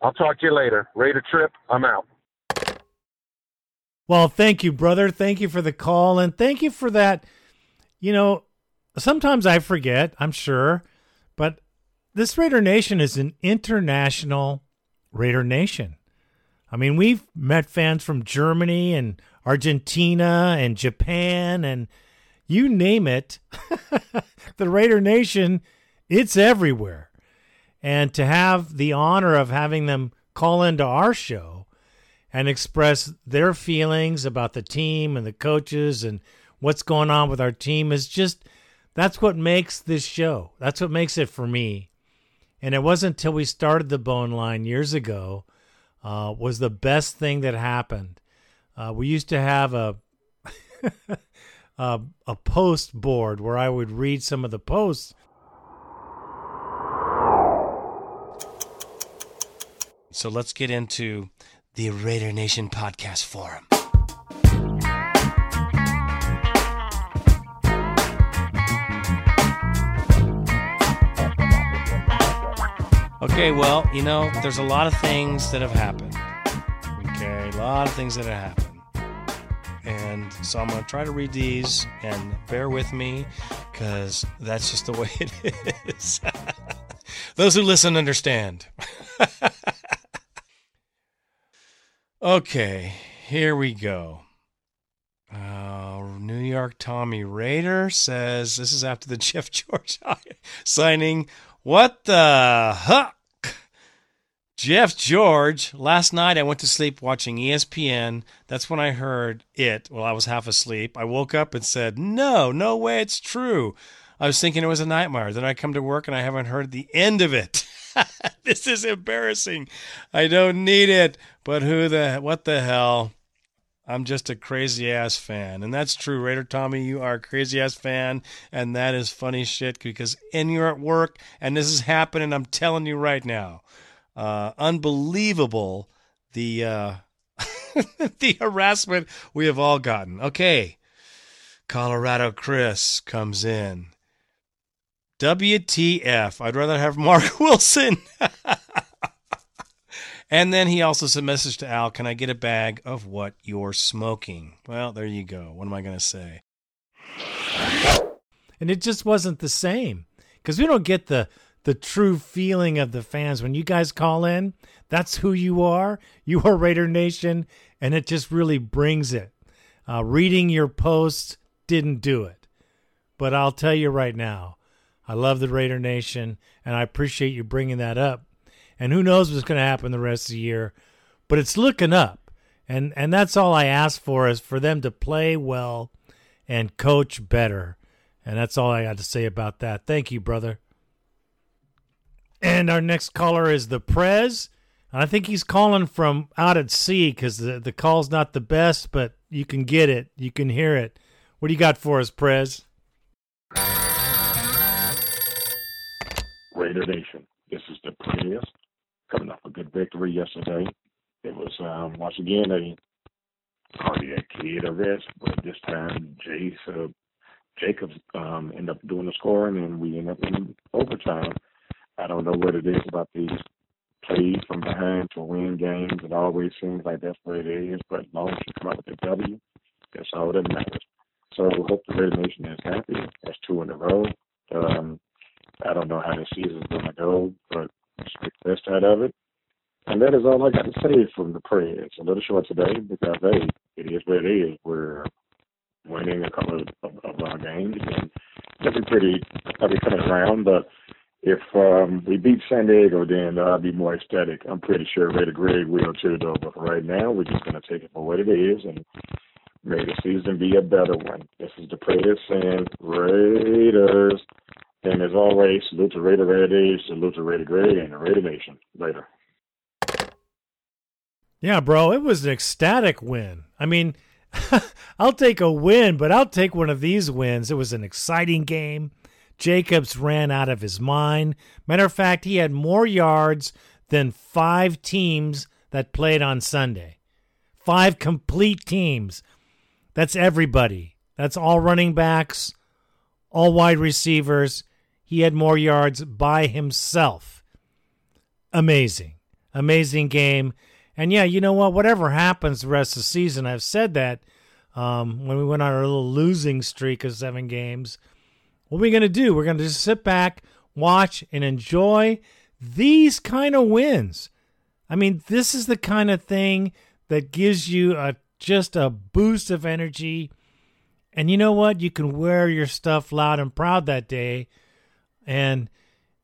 I'll talk to you later. Raider Trip, I'm out. Well, thank you, brother. Thank you for the call and thank you for that. You know, sometimes I forget, I'm sure, but this Raider Nation is an international Raider Nation. I mean, we've met fans from Germany and Argentina and Japan and you name it. the Raider Nation, it's everywhere. And to have the honor of having them call into our show and express their feelings about the team and the coaches and what's going on with our team is just that's what makes this show. That's what makes it for me. And it wasn't until we started the Bone Line years ago uh, was the best thing that happened. Uh, we used to have a, a a post board where I would read some of the posts. So let's get into the Raider Nation podcast forum. Okay, well, you know, there's a lot of things that have happened. Okay, a lot of things that have happened. And so I'm going to try to read these and bear with me because that's just the way it is. Those who listen understand. okay, here we go. Uh, New York Tommy Raider says this is after the Jeff George signing. What the huck? Jeff George. Last night I went to sleep watching ESPN. That's when I heard it while I was half asleep. I woke up and said, No, no way, it's true. I was thinking it was a nightmare. Then I come to work and I haven't heard the end of it. this is embarrassing. I don't need it. But who the what the hell? I'm just a crazy ass fan. And that's true, Raider Tommy. You are a crazy ass fan. And that is funny shit because in you're at work and this is happening. I'm telling you right now. Uh, unbelievable the uh, the harassment we have all gotten. Okay. Colorado Chris comes in. WTF. I'd rather have Marc Wilson. and then he also sent a message to Al Can I get a bag of what you're smoking? Well, there you go. What am I going to say? And it just wasn't the same because we don't get the the true feeling of the fans when you guys call in. That's who you are. You are Raider Nation, and it just really brings it. Uh, reading your posts didn't do it, but I'll tell you right now, I love the Raider Nation, and I appreciate you bringing that up. And who knows what's going to happen the rest of the year, but it's looking up, and and that's all I ask for is for them to play well and coach better. And that's all I got to say about that. Thank you, brother. And our next caller is the Prez. And I think he's calling from out at sea because the, the call's not the best, but you can get it. You can hear it. What do you got for us, Prez? Raider Nation. This is the Prez coming off a good victory yesterday it was um, once again a cardiac kid arrest, but this time Jace uh, Jacobs um, ended up doing the scoring, and we ended up in overtime. I don't know what it is about these plays from behind to win games. It always seems like that's what it is, but as long as you come out with a W, that's all that matters. So hope the Raider Nation is happy. That's two in a row. Um, I don't know how the season's going to go, but expect the best out of it. And that is all I got to say from the prayer. It's a little short today because, hey, it is what it is. We're winning a couple of, of, of our games and looking pretty, probably coming around. But if um, we beat San Diego, then I'll be more ecstatic. I'm pretty sure Raider Greg will too, though. But for right now, we're just going to take it for what it is and may the season be a better one. This is the Prater saying Raiders. And as always, salute to Raider Raider salute to Raider Greg and the Raider Nation. Later. Yeah, bro, it was an ecstatic win. I mean, I'll take a win, but I'll take one of these wins. It was an exciting game. Jacobs ran out of his mind. Matter of fact, he had more yards than five teams that played on Sunday. Five complete teams. That's everybody. That's all running backs, all wide receivers. He had more yards by himself. Amazing. Amazing game. And yeah, you know what? Whatever happens the rest of the season, I've said that um, when we went on our little losing streak of seven games. What are we going to do? We're going to just sit back, watch, and enjoy these kind of wins. I mean, this is the kind of thing that gives you a just a boost of energy. And you know what? You can wear your stuff loud and proud that day and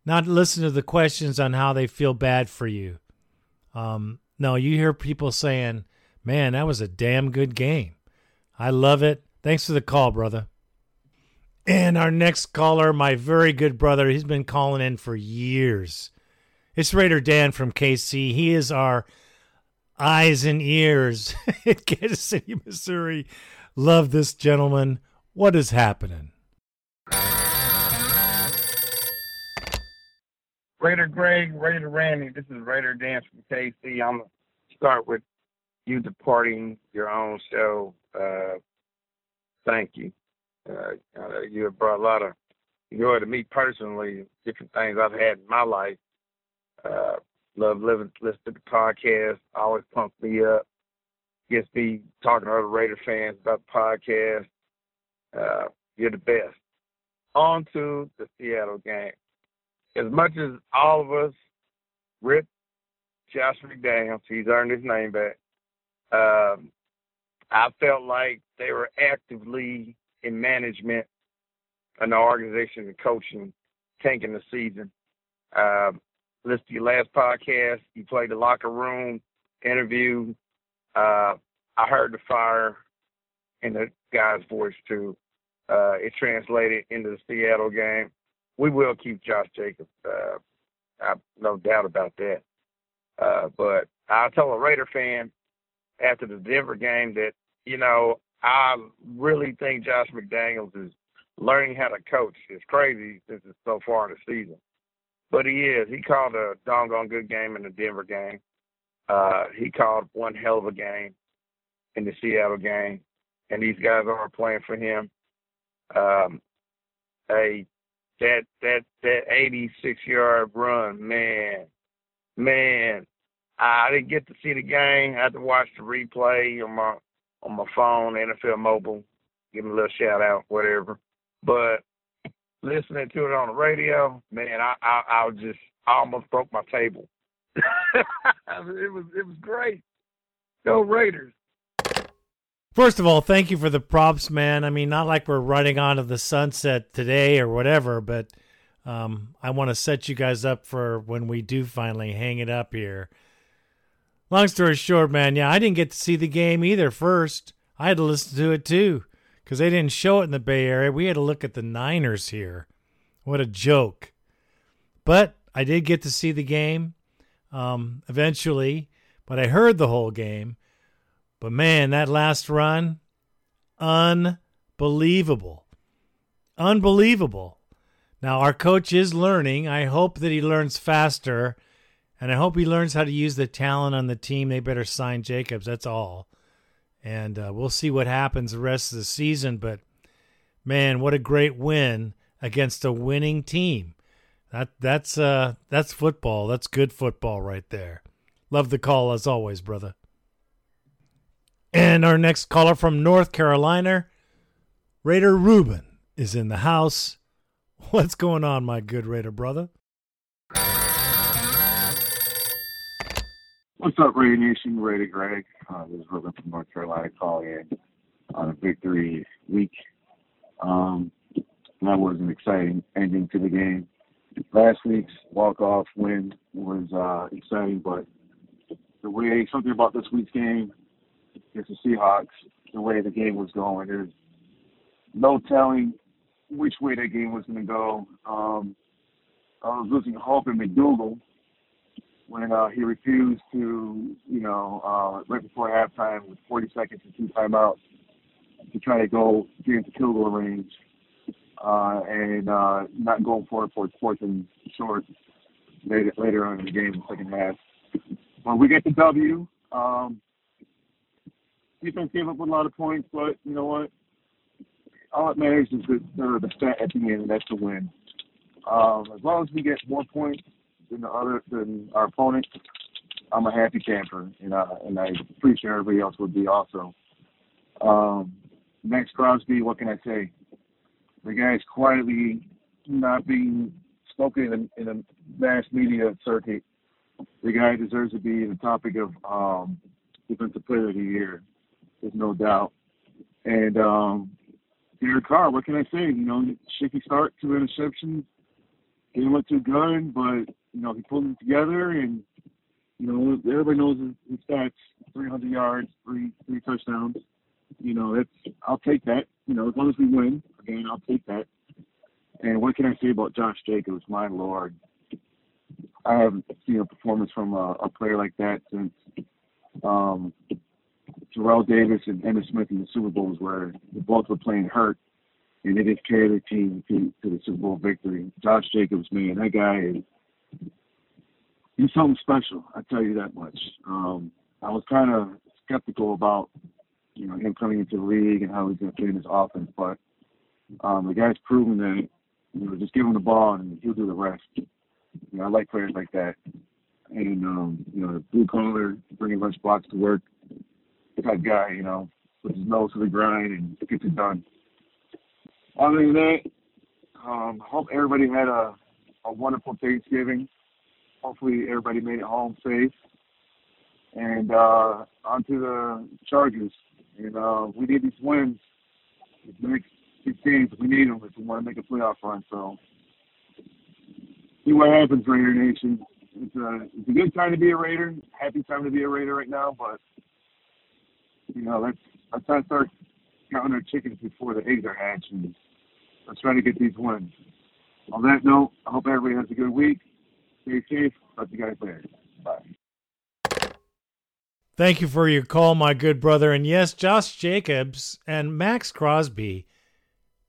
not listen to the questions on how they feel bad for you. Um, no, you hear people saying, man, that was a damn good game. I love it. Thanks for the call, brother. And our next caller, my very good brother, he's been calling in for years. It's Raider Dan from KC. He is our eyes and ears in Kansas City, Missouri. Love this gentleman. What is happening? Raider Greg, Raider Randy, this is Raider Dan from KC. I'm going to start with you departing your own show. Uh, thank you. Uh, you have brought a lot of joy to me personally, different things I've had in my life. Uh, love living, listening to the podcast. Always pumps me up. Gets me talking to other Raider fans about the podcast. Uh, you're the best. On to the Seattle game. As much as all of us rip Josh McDaniels, he's earned his name back. Um, I felt like they were actively in management and the organization and coaching tanking the season. Um, listen to your last podcast. You played the locker room interview. Uh, I heard the fire in the guy's voice too. Uh, it translated into the Seattle game. We will keep Josh Jacobs. Uh, I no doubt about that. Uh, but I told a Raider fan after the Denver game that you know I really think Josh McDaniels is learning how to coach. It's crazy since it's so far in the season, but he is. He called a doggone good game in the Denver game. Uh, he called one hell of a game in the Seattle game, and these guys are playing for him. Um, a that that that 86 yard run, man, man. I didn't get to see the game. I had to watch the replay on my on my phone, NFL Mobile. Give me a little shout out, whatever. But listening to it on the radio, man, I I, I just I almost broke my table. it was it was great. Go Raiders. First of all, thank you for the props, man. I mean, not like we're running onto the sunset today or whatever, but um, I want to set you guys up for when we do finally hang it up here. Long story short, man, yeah, I didn't get to see the game either first. I had to listen to it too because they didn't show it in the Bay Area. We had to look at the Niners here. What a joke. But I did get to see the game um, eventually, but I heard the whole game. But man, that last run, unbelievable. Unbelievable. Now, our coach is learning. I hope that he learns faster And I hope he learns how to use the talent on the team. They better sign Jacobs. That's all. And uh, we'll see what happens the rest of the season. But man, what a great win against a winning team. That that's uh that's football. That's good football right there. Love the call as always, brother. And our next caller from North Carolina, Raider Ruben, is in the house. What's going on, my good Raider brother? What's up, Raider Nation? Raider Greg. Uh, this is Ruben from North Carolina calling in on a victory week. Um, that was an exciting ending to the game. Last week's walk-off win was uh, exciting, but the way something about this week's game against the Seahawks, the way the game was going, there's no telling which way that game was going to go. Um, I was losing hope in McDougal when uh, he refused to, you know, uh, right before halftime with 40 seconds and two timeouts to try to go get into field goal range uh, and uh, not going for it for fourth and short later, later on in the game, the second half. But we get the W. Um, defense gave up a lot of points, but you know what? All that matters is the, the, the stat at the end, and that's the win. Um, as long as we get more points than the other than our opponent, I'm a happy camper, and uh, and I appreciate everybody else would be also. Um, Maxx Crosby, what can I say? The guy's quietly not being spoken in, in a mass media circuit. The guy deserves to be the topic of um, defensive player of the year. There's no doubt. And um, Derek Carr, what can I say? You know, shaky start, two interceptions. Didn't look too good, but you know he pulled it together, and you know everybody knows his, stats: 300 yards, three three touchdowns. You know that's I'll take that. You know as long as we win, again I'll take that. And what can I say about Josh Jacobs? My lord, I haven't seen a performance from a, a player like that since um, Terrell Davis and Emmitt Smith in the Super Bowls, where they both were playing hurt, and they just carried their team to, to the Super Bowl victory. Josh Jacobs, man, that guy is he's something special. I tell you that much. Um, I was kind of skeptical about you know him coming into the league and how he's going to fit in his offense, but um, the guy's proven that you know just give him the ball and he'll do the rest. You know, I like players like that. And um, you know, blue collar, bringing lunch box to work, the type guy, you know, puts his nose to the grind and gets it done. Other than that, um, hope everybody had a, a wonderful Thanksgiving. Hopefully everybody made it home safe. And uh, on to the Chargers. And uh, we need these wins. The next six games, we need them if we want to make a playoff run. So see what happens, Raider Nation. It's a, it's a good time to be a Raider. Happy time to be a Raider right now, but you know, let's let's not start counting our chickens before the eggs are hatched, and let's try to get these wins. On that note, I hope everybody has a good week. Stay safe. To you guys later. Bye. Thank you for your call, my good brother. And yes, Josh Jacobs and Maxx Crosby,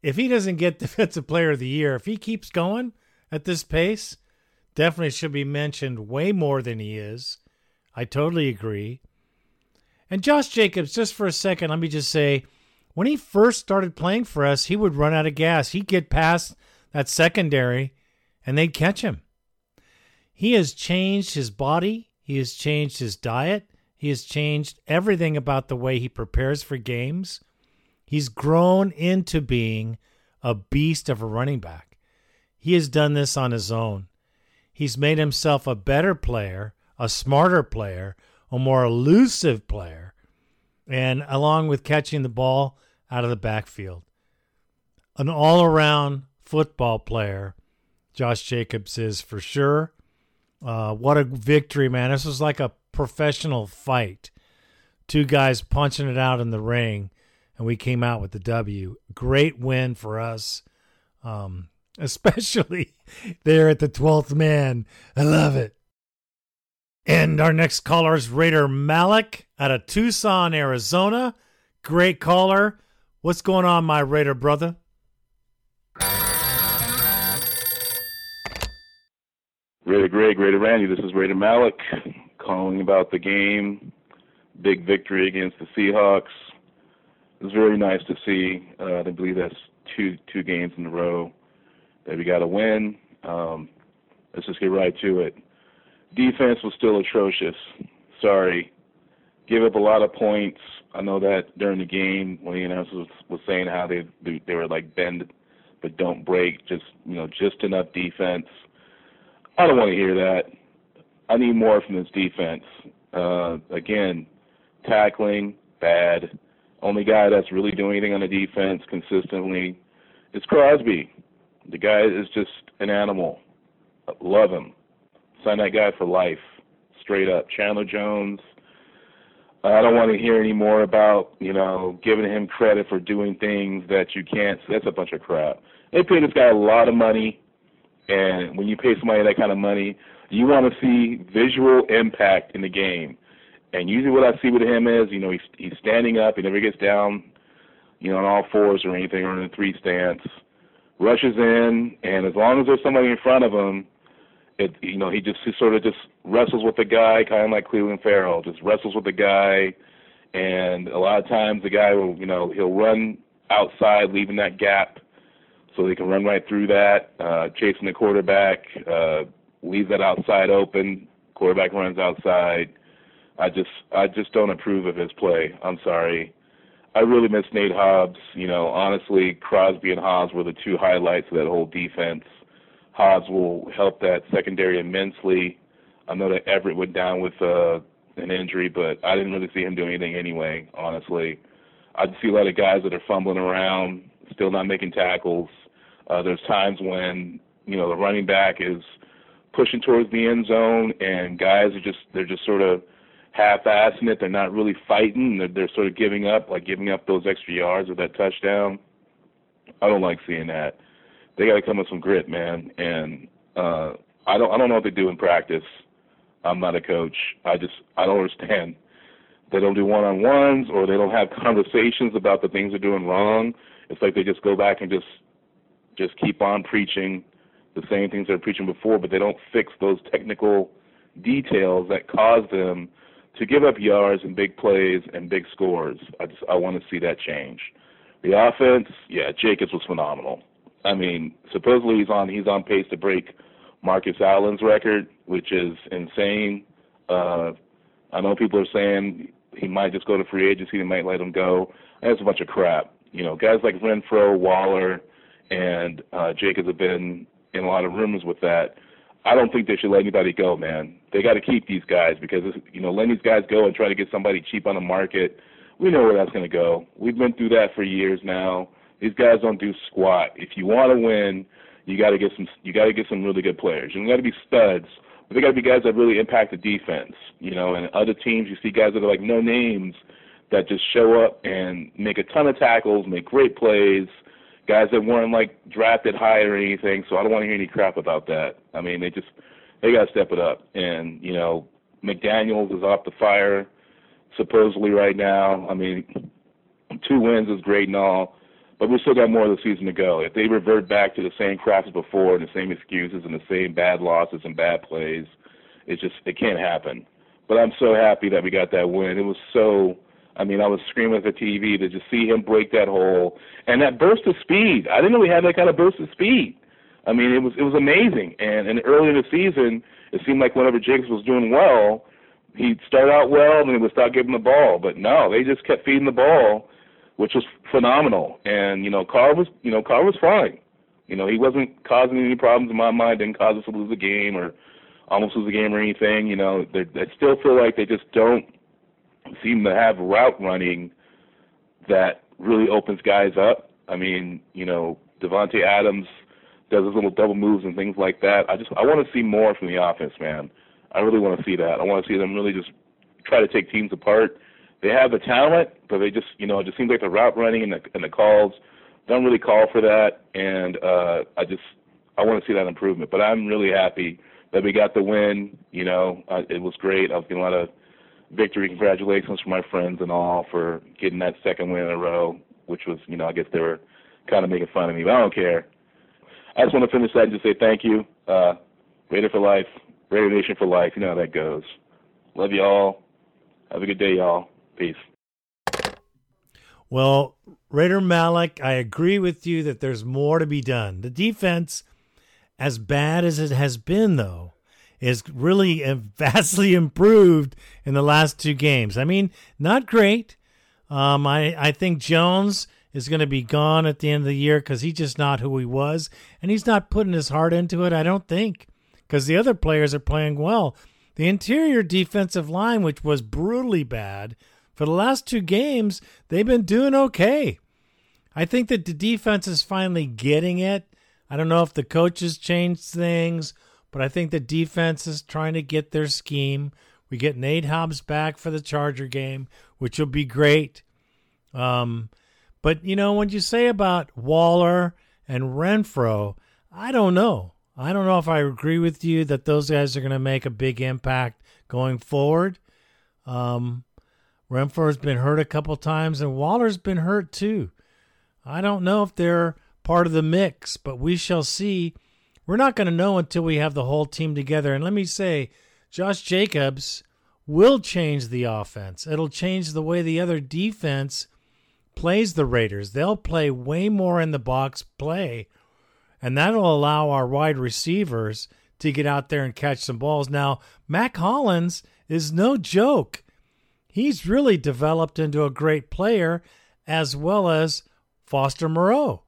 if he doesn't get Defensive Player of the Year, if he keeps going at this pace, definitely should be mentioned way more than he is. I totally agree. And Josh Jacobs, just for a second, let me just say, when he first started playing for us, he would run out of gas. He'd get past that secondary and they'd catch him. He has changed his body, he has changed his diet, he has changed everything about the way he prepares for games. He's grown into being a beast of a running back. He has done this on his own. He's made himself a better player, a smarter player, a more elusive player, and along with catching the ball out of the backfield. An all around football player, Josh Jacobs is for sure. Uh, what a victory, man. This was like a professional fight. Two guys punching it out in the ring, and we came out with the W. Great win for us, um, especially there at the 12th man. I love it. And our next caller is Raider Malik out of Tucson, Arizona. Great caller. What's going on, my Raider brother? Raider Greg, Raider Randy, this is Raider Malik calling about the game. Big victory against the Seahawks. It was very nice to see. Uh, I believe that's two two games in a row that we got a win. Um, let's just get right to it. Defense was still atrocious. Sorry. Give up a lot of points. I know that during the game when the announcers was, was saying how they they were like bend but don't break, just you know, just enough defense. I don't want to hear that. I need more from this defense. Uh, again, tackling bad. Only guy that's really doing anything on the defense consistently is Crosby. The guy is just an animal. Love him. Sign that guy for life, straight up. Chandler Jones. I don't want to hear any more about you know giving him credit for doing things that you can't. That's a bunch of crap. They paid this guy a lot of money, and when you pay somebody that kind of money, you want to see visual impact in the game. And usually, what I see with him is, you know, he's he's standing up. He never gets down, you know, on all fours or anything, or in a three stance. Rushes in, and as long as there's somebody in front of him, it you know he just he sort of just wrestles with the guy, kind of like Clelin Ferrell, just wrestles with the guy, and a lot of times the guy will you know he'll run outside, leaving that gap, so they can run right through that, uh, chasing the quarterback, uh, leaves that outside open, quarterback runs outside. I just I just don't approve of his play. I'm sorry. I really miss Nate Hobbs. You know, honestly, Crosby and Hobbs were the two highlights of that whole defense. Hobbs will help that secondary immensely. I know that Everett went down with uh, an injury, but I didn't really see him doing anything anyway. Honestly, I see a lot of guys that are fumbling around, still not making tackles. Uh, there's times when you know the running back is pushing towards the end zone, and guys are just they're just sort of half-assing it. They're not really fighting. They're, they're sort of giving up, like giving up those extra yards with that touchdown. I don't like seeing that. They got to come with some grit, man. And uh, I don't I don't know what they do in practice. I'm not a coach. I just I don't understand. They don't do one-on-ones, or they don't have conversations about the things they're doing wrong. It's like they just go back and just just keep on preaching the same things they're preaching before, but they don't fix those technical details that cause them to give up yards and big plays and big scores. I just I want to see that change. The offense, yeah, Jacobs was phenomenal. I mean, supposedly he's on he's on pace to break Marcus Allen's record, which is insane. Uh, I know people are saying he might just go to free agency, they might let him go. That's a bunch of crap. You know, guys like Renfrow, Waller, and uh, Jacobs have been in a lot of rumors with that. I don't think they should let anybody go, man. They got to keep these guys because you know letting these guys go and try to get somebody cheap on the market, we know where that's going to go. We've been through that for years now. These guys don't do squat. If you want to win, you got to get some. You got to get some really good players. You got to be studs, but they got to be guys that really impact the defense. You know, and other teams, you see guys that are like no names that just show up and make a ton of tackles, make great plays guys that weren't like drafted high or anything. So I don't want to hear any crap about that. I mean, they just they got to step it up. And you know, McDaniels is off the fire supposedly right now. I mean, two wins is great and all, but we still got more of the season to go. If they revert back to the same crap as before, and the same excuses and the same bad losses and bad plays, it just it can't happen. But I'm so happy that we got that win. It was so I mean, I was screaming at the TV to just see him break that hole and that burst of speed. I didn't know he had that kind of burst of speed. I mean, it was it was amazing. And and early in the season, it seemed like whenever Jacobs was doing well, he'd start out well and he would start giving the ball. But no, they just kept feeding the ball, which was phenomenal. And you know, Carr was you know Carr was fine. You know, he wasn't causing any problems in my mind. Didn't cause us to lose the game or almost lose the game or anything. You know, they, still feel like they just don't seem to have route running that really opens guys up. I mean, you know, Davante Adams does his little double moves and things like that. I just I want to see more from the offense, man. I really want to see that. I want to see them really just try to take teams apart. They have the talent, but they just you know it just seems like the route running and the and the calls don't really call for that. And uh, I just I want to see that improvement. But I'm really happy that we got the win. You know, uh, it was great. I was getting a lot of victory. Congratulations from my friends and all for getting that second win in a row, which was, you know, I guess they were kind of making fun of me, but I don't care. I just want to finish that and just say thank you. Uh, Raider for life, Raider Nation for life. You know how that goes. Love you all. Have a good day, y'all. Peace. Well, Raider Malik, I agree with you that there's more to be done. The defense, as bad as it has been, though, is really vastly improved in the last two games. I mean, not great. Um, I, I think Jones is going to be gone at the end of the year because he's just not who he was, and he's not putting his heart into it, I don't think, because the other players are playing well. The interior defensive line, which was brutally bad for the last two games, they've been doing okay. I think that the defense is finally getting it. I don't know if the coaches changed things, but I think the defense is trying to get their scheme. We get Nate Hobbs back for the Charger game, which will be great. Um, but you know, when you say about Waller and Renfrow, I don't know. I don't know if I agree with you that those guys are going to make a big impact going forward. Um, Renfrow's been hurt a couple times, and Waller's been hurt too. I don't know if they're part of the mix, but we shall see. We're not going to know until we have the whole team together. And let me say, Josh Jacobs will change the offense. It'll change the way the other defense plays the Raiders. They'll play way more in the box play, and that'll allow our wide receivers to get out there and catch some balls. Now, Mack Hollins is no joke. He's really developed into a great player as well as Foster Moreau.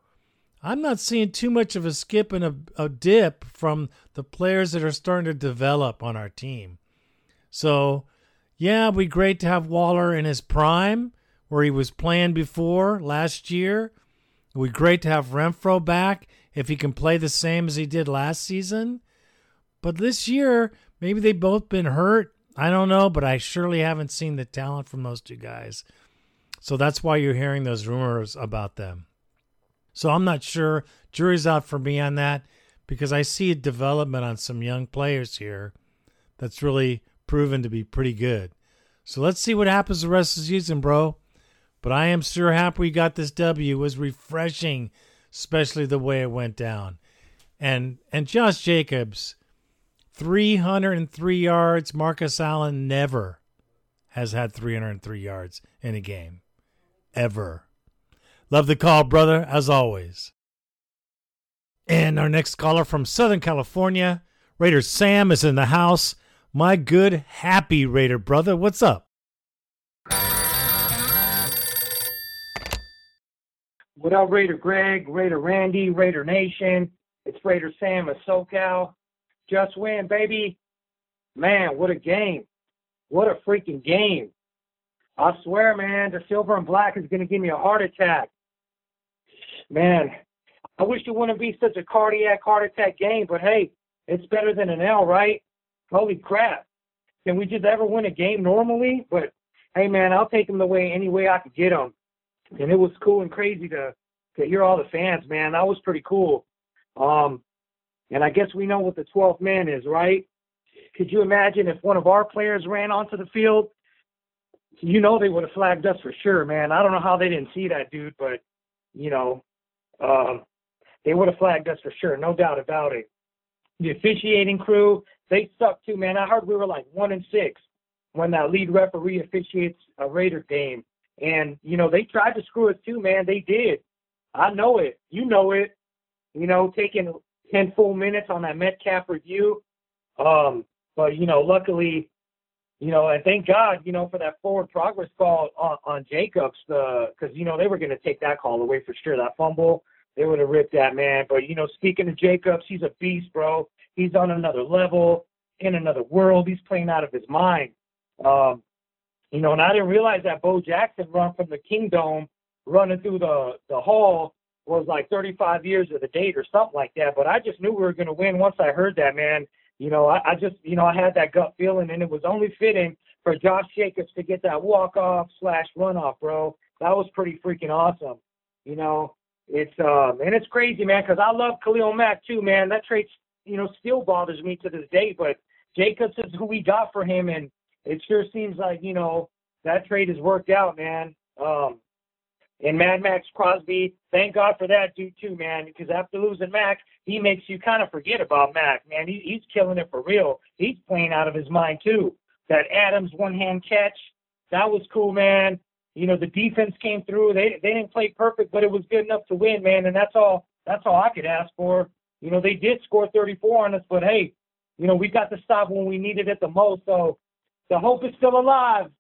I'm not seeing too much of a skip and a, a dip from the players that are starting to develop on our team. So, yeah, it'd be great to have Waller in his prime where he was playing before last year. It would be great to have Renfrow back if he can play the same as he did last season. But this year, maybe they've both been hurt. I don't know, but I surely haven't seen the talent from those two guys. So that's why you're hearing those rumors about them. So I'm not sure. Jury's out for me on that because I see a development on some young players here that's really proven to be pretty good. So let's see what happens the rest of the season, bro. But I am sure happy we got this W. It was refreshing, especially the way it went down. And and Josh Jacobs, 303 yards. Marcus Allen never has had 303 yards in a game. Ever. Love the call, brother, as always. And our next caller from Southern California, Raider Sam, is in the house. My good, happy Raider brother, what's up? What up, Raider Greg, Raider Randy, Raider Nation? It's Raider Sam of SoCal. Just win, baby. Man, what a game. What a freaking game. I swear, man, the silver and black is going to give me a heart attack. Man, I wish it wouldn't be such a cardiac heart attack game, but hey, it's better than an L, right? Holy crap. Can we just ever win a game normally? But hey, man, I'll take them the way any way I could get them and it was cool and crazy to to hear all the fans, man. That was pretty cool. Um, and I guess we know what the 12th man is, right? Could you imagine if one of our players ran onto the field? You know they would have flagged us for sure, man. I don't know how they didn't see that dude, but you know, um, they would have flagged us for sure, no doubt about it. The officiating crew, they suck too, man. I heard we were like one and six when that lead referee officiates a Raider game. And, you know, they tried to screw us too, man. They did. I know it. You know it. You know, taking 10 full minutes on that Metcalf review. Um, but, you know, luckily, you know, and thank God, you know, for that forward progress call on, on Jacobs, because, you know, they were going to take that call away for sure. That fumble, they would have ripped that, man. But, you know, speaking of Jacobs, he's a beast, bro. He's on another level, in another world. He's playing out of his mind. Um, you know, and I didn't realize that Bo Jackson run from the Kingdome running through the the hall was like 35 years of the date or something like that. But I just knew we were going to win once I heard that, man. You know, I, I just, you know, I had that gut feeling, and it was only fitting for Josh Jacobs to get that walk off slash run off, bro. That was pretty freaking awesome. You know, it's um and it's crazy, man, because I love Khalil Mack too, man. That trade, you know, still bothers me to this day. But Jacobs is who we got for him, and it sure seems like you know that trade has worked out, man. Um, and Mad Maxx Crosby. Thank God for that dude too, man. Because after losing Mack, he makes you kind of forget about Mack, man. He, he's killing it for real. He's playing out of his mind too. That Adams one hand catch, that was cool, man. You know the defense came through. They they didn't play perfect, but it was good enough to win, man. And that's all that's all I could ask for. You know they did score 34 on us, but hey, you know we got the stop when we needed it the most. So the hope is still alive.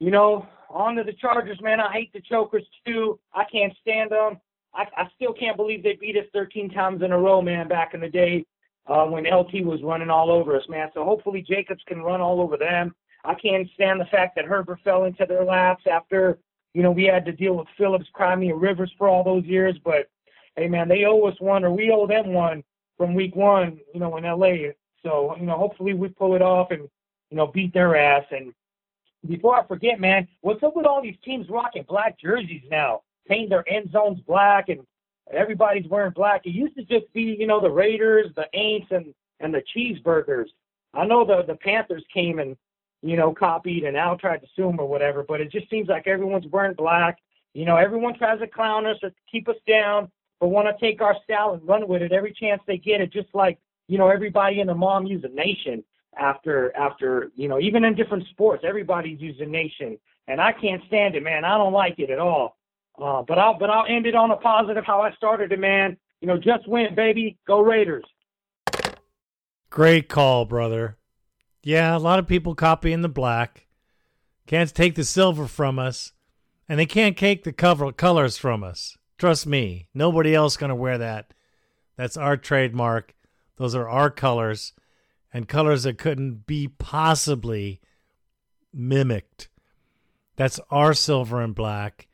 You know, on to the Chargers, man. I hate the chokers too. I can't stand them. I, I still can't believe they beat us 13 times in a row, man. Back in the day uh, when LT was running all over us, man. So hopefully Jacobs can run all over them. I can't stand the fact that Herbert fell into their laps after you know we had to deal with Phillips, Crimea, Rivers for all those years. But hey, man, they owe us one, or we owe them one from Week One, you know, in LA. So you know, hopefully we pull it off and you know beat their ass and before I forget, man, what's up with all these teams rocking black jerseys now, painting their end zones black, and everybody's wearing black? It used to just be, you know, the Raiders, the Aints, and and the cheeseburgers. I know the the Panthers came and you know copied and Al tried to sue them or whatever, but it just seems like everyone's wearing black. You know, everyone tries to clown us or keep us down, but want to take our style and run with it every chance they get it. Just like you know, everybody in the mom use a nation after after you know even in different sports everybody's using nation and I can't stand it man. I don't like it at all. Uh, but I'll but I'll end it on a positive how I started it man. You know just win baby. Go Raiders. Great call brother. Yeah a lot of people copying the black. Can't take the silver from us and they can't take the cover colors from us. Trust me nobody else to wear that. That's our trademark. Those are our colors and colors that couldn't be possibly mimicked. That's our silver and black.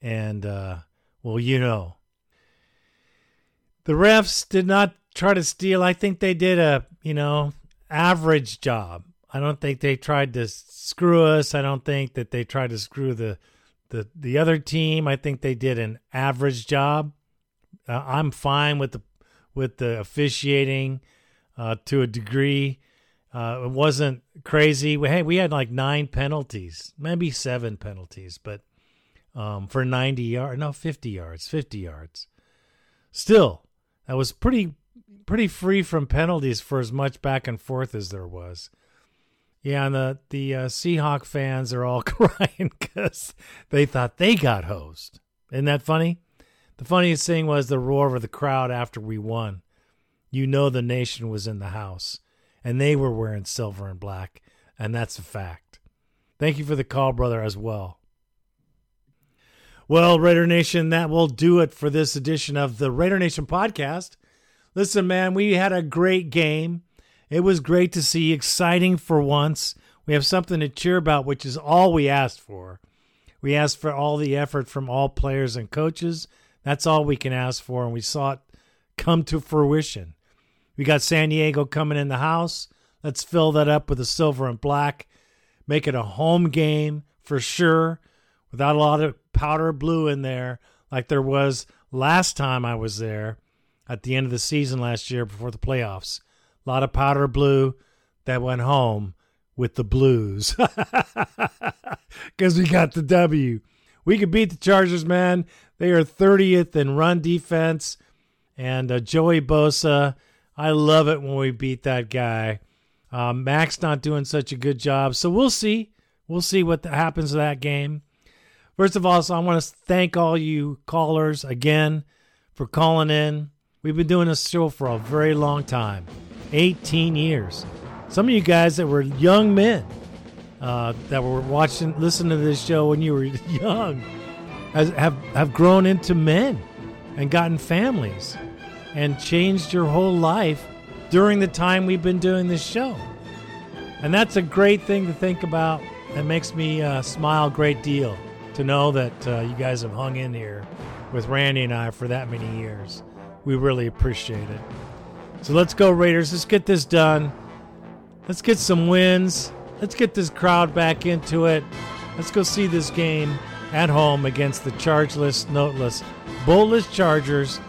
And, uh, well, you know. The refs did not try to steal. I think they did a, you know, average job. I don't think they tried to screw us. I don't think that they tried to screw the the the other team. I think they did an average job. Uh, I'm fine with the with the officiating uh, to a degree. Uh, it wasn't crazy. We, hey, we had like nine penalties, maybe seven penalties, but um, for 90 yards, no, 50 yards, 50 yards. Still, that was pretty pretty free from penalties for as much back and forth as there was. Yeah, and the the uh, Seahawk fans are all crying because they thought they got hosed. Isn't that funny? The funniest thing was the roar of the crowd after we won you know the nation was in the house and they were wearing silver and black, and that's a fact. Thank you for the call, brother, as well. Well, Raider Nation, that will do it for this edition of the Raider Nation podcast. Listen, man, we had a great game. It was great to see, exciting for once. We have something to cheer about, which is all we asked for. We asked for all the effort from all players and coaches. That's all we can ask for, and we saw it come to fruition. We got San Diego coming in the house. Let's fill that up with a silver and black. Make it a home game for sure, without a lot of powder blue in there, like there was last time I was there at the end of the season last year before the playoffs. A lot of powder blue that went home with the Blues because we got the W. We could beat the Chargers, man. They are 30th in run defense, and uh, Joey Bosa I love it when we beat that guy. Max not doing such a good job, so we'll see. We'll see what happens to that game. First of all, so I want to thank all you callers again for calling in. We've been doing this show for a very long time 18 years. Some of you guys that were young men uh, that were watching, listening to this show when you were young, has, have, have grown into men and gotten families and changed your whole life during the time we've been doing this show. And that's a great thing to think about. That makes me uh, smile a great deal to know that uh, you guys have hung in here with Randy and I for that many years. We really appreciate it. So let's go, Raiders. Let's get this done. Let's get some wins. Let's get this crowd back into it. Let's go see this game at home against the chargeless, noteless, boltless Chargers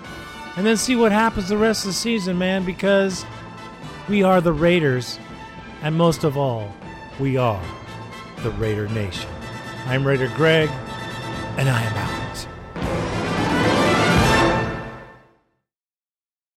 and then see what happens the rest of the season, man, because we are the Raiders, and most of all, we are the Raider Nation. I'm Raider Greg. and I am out.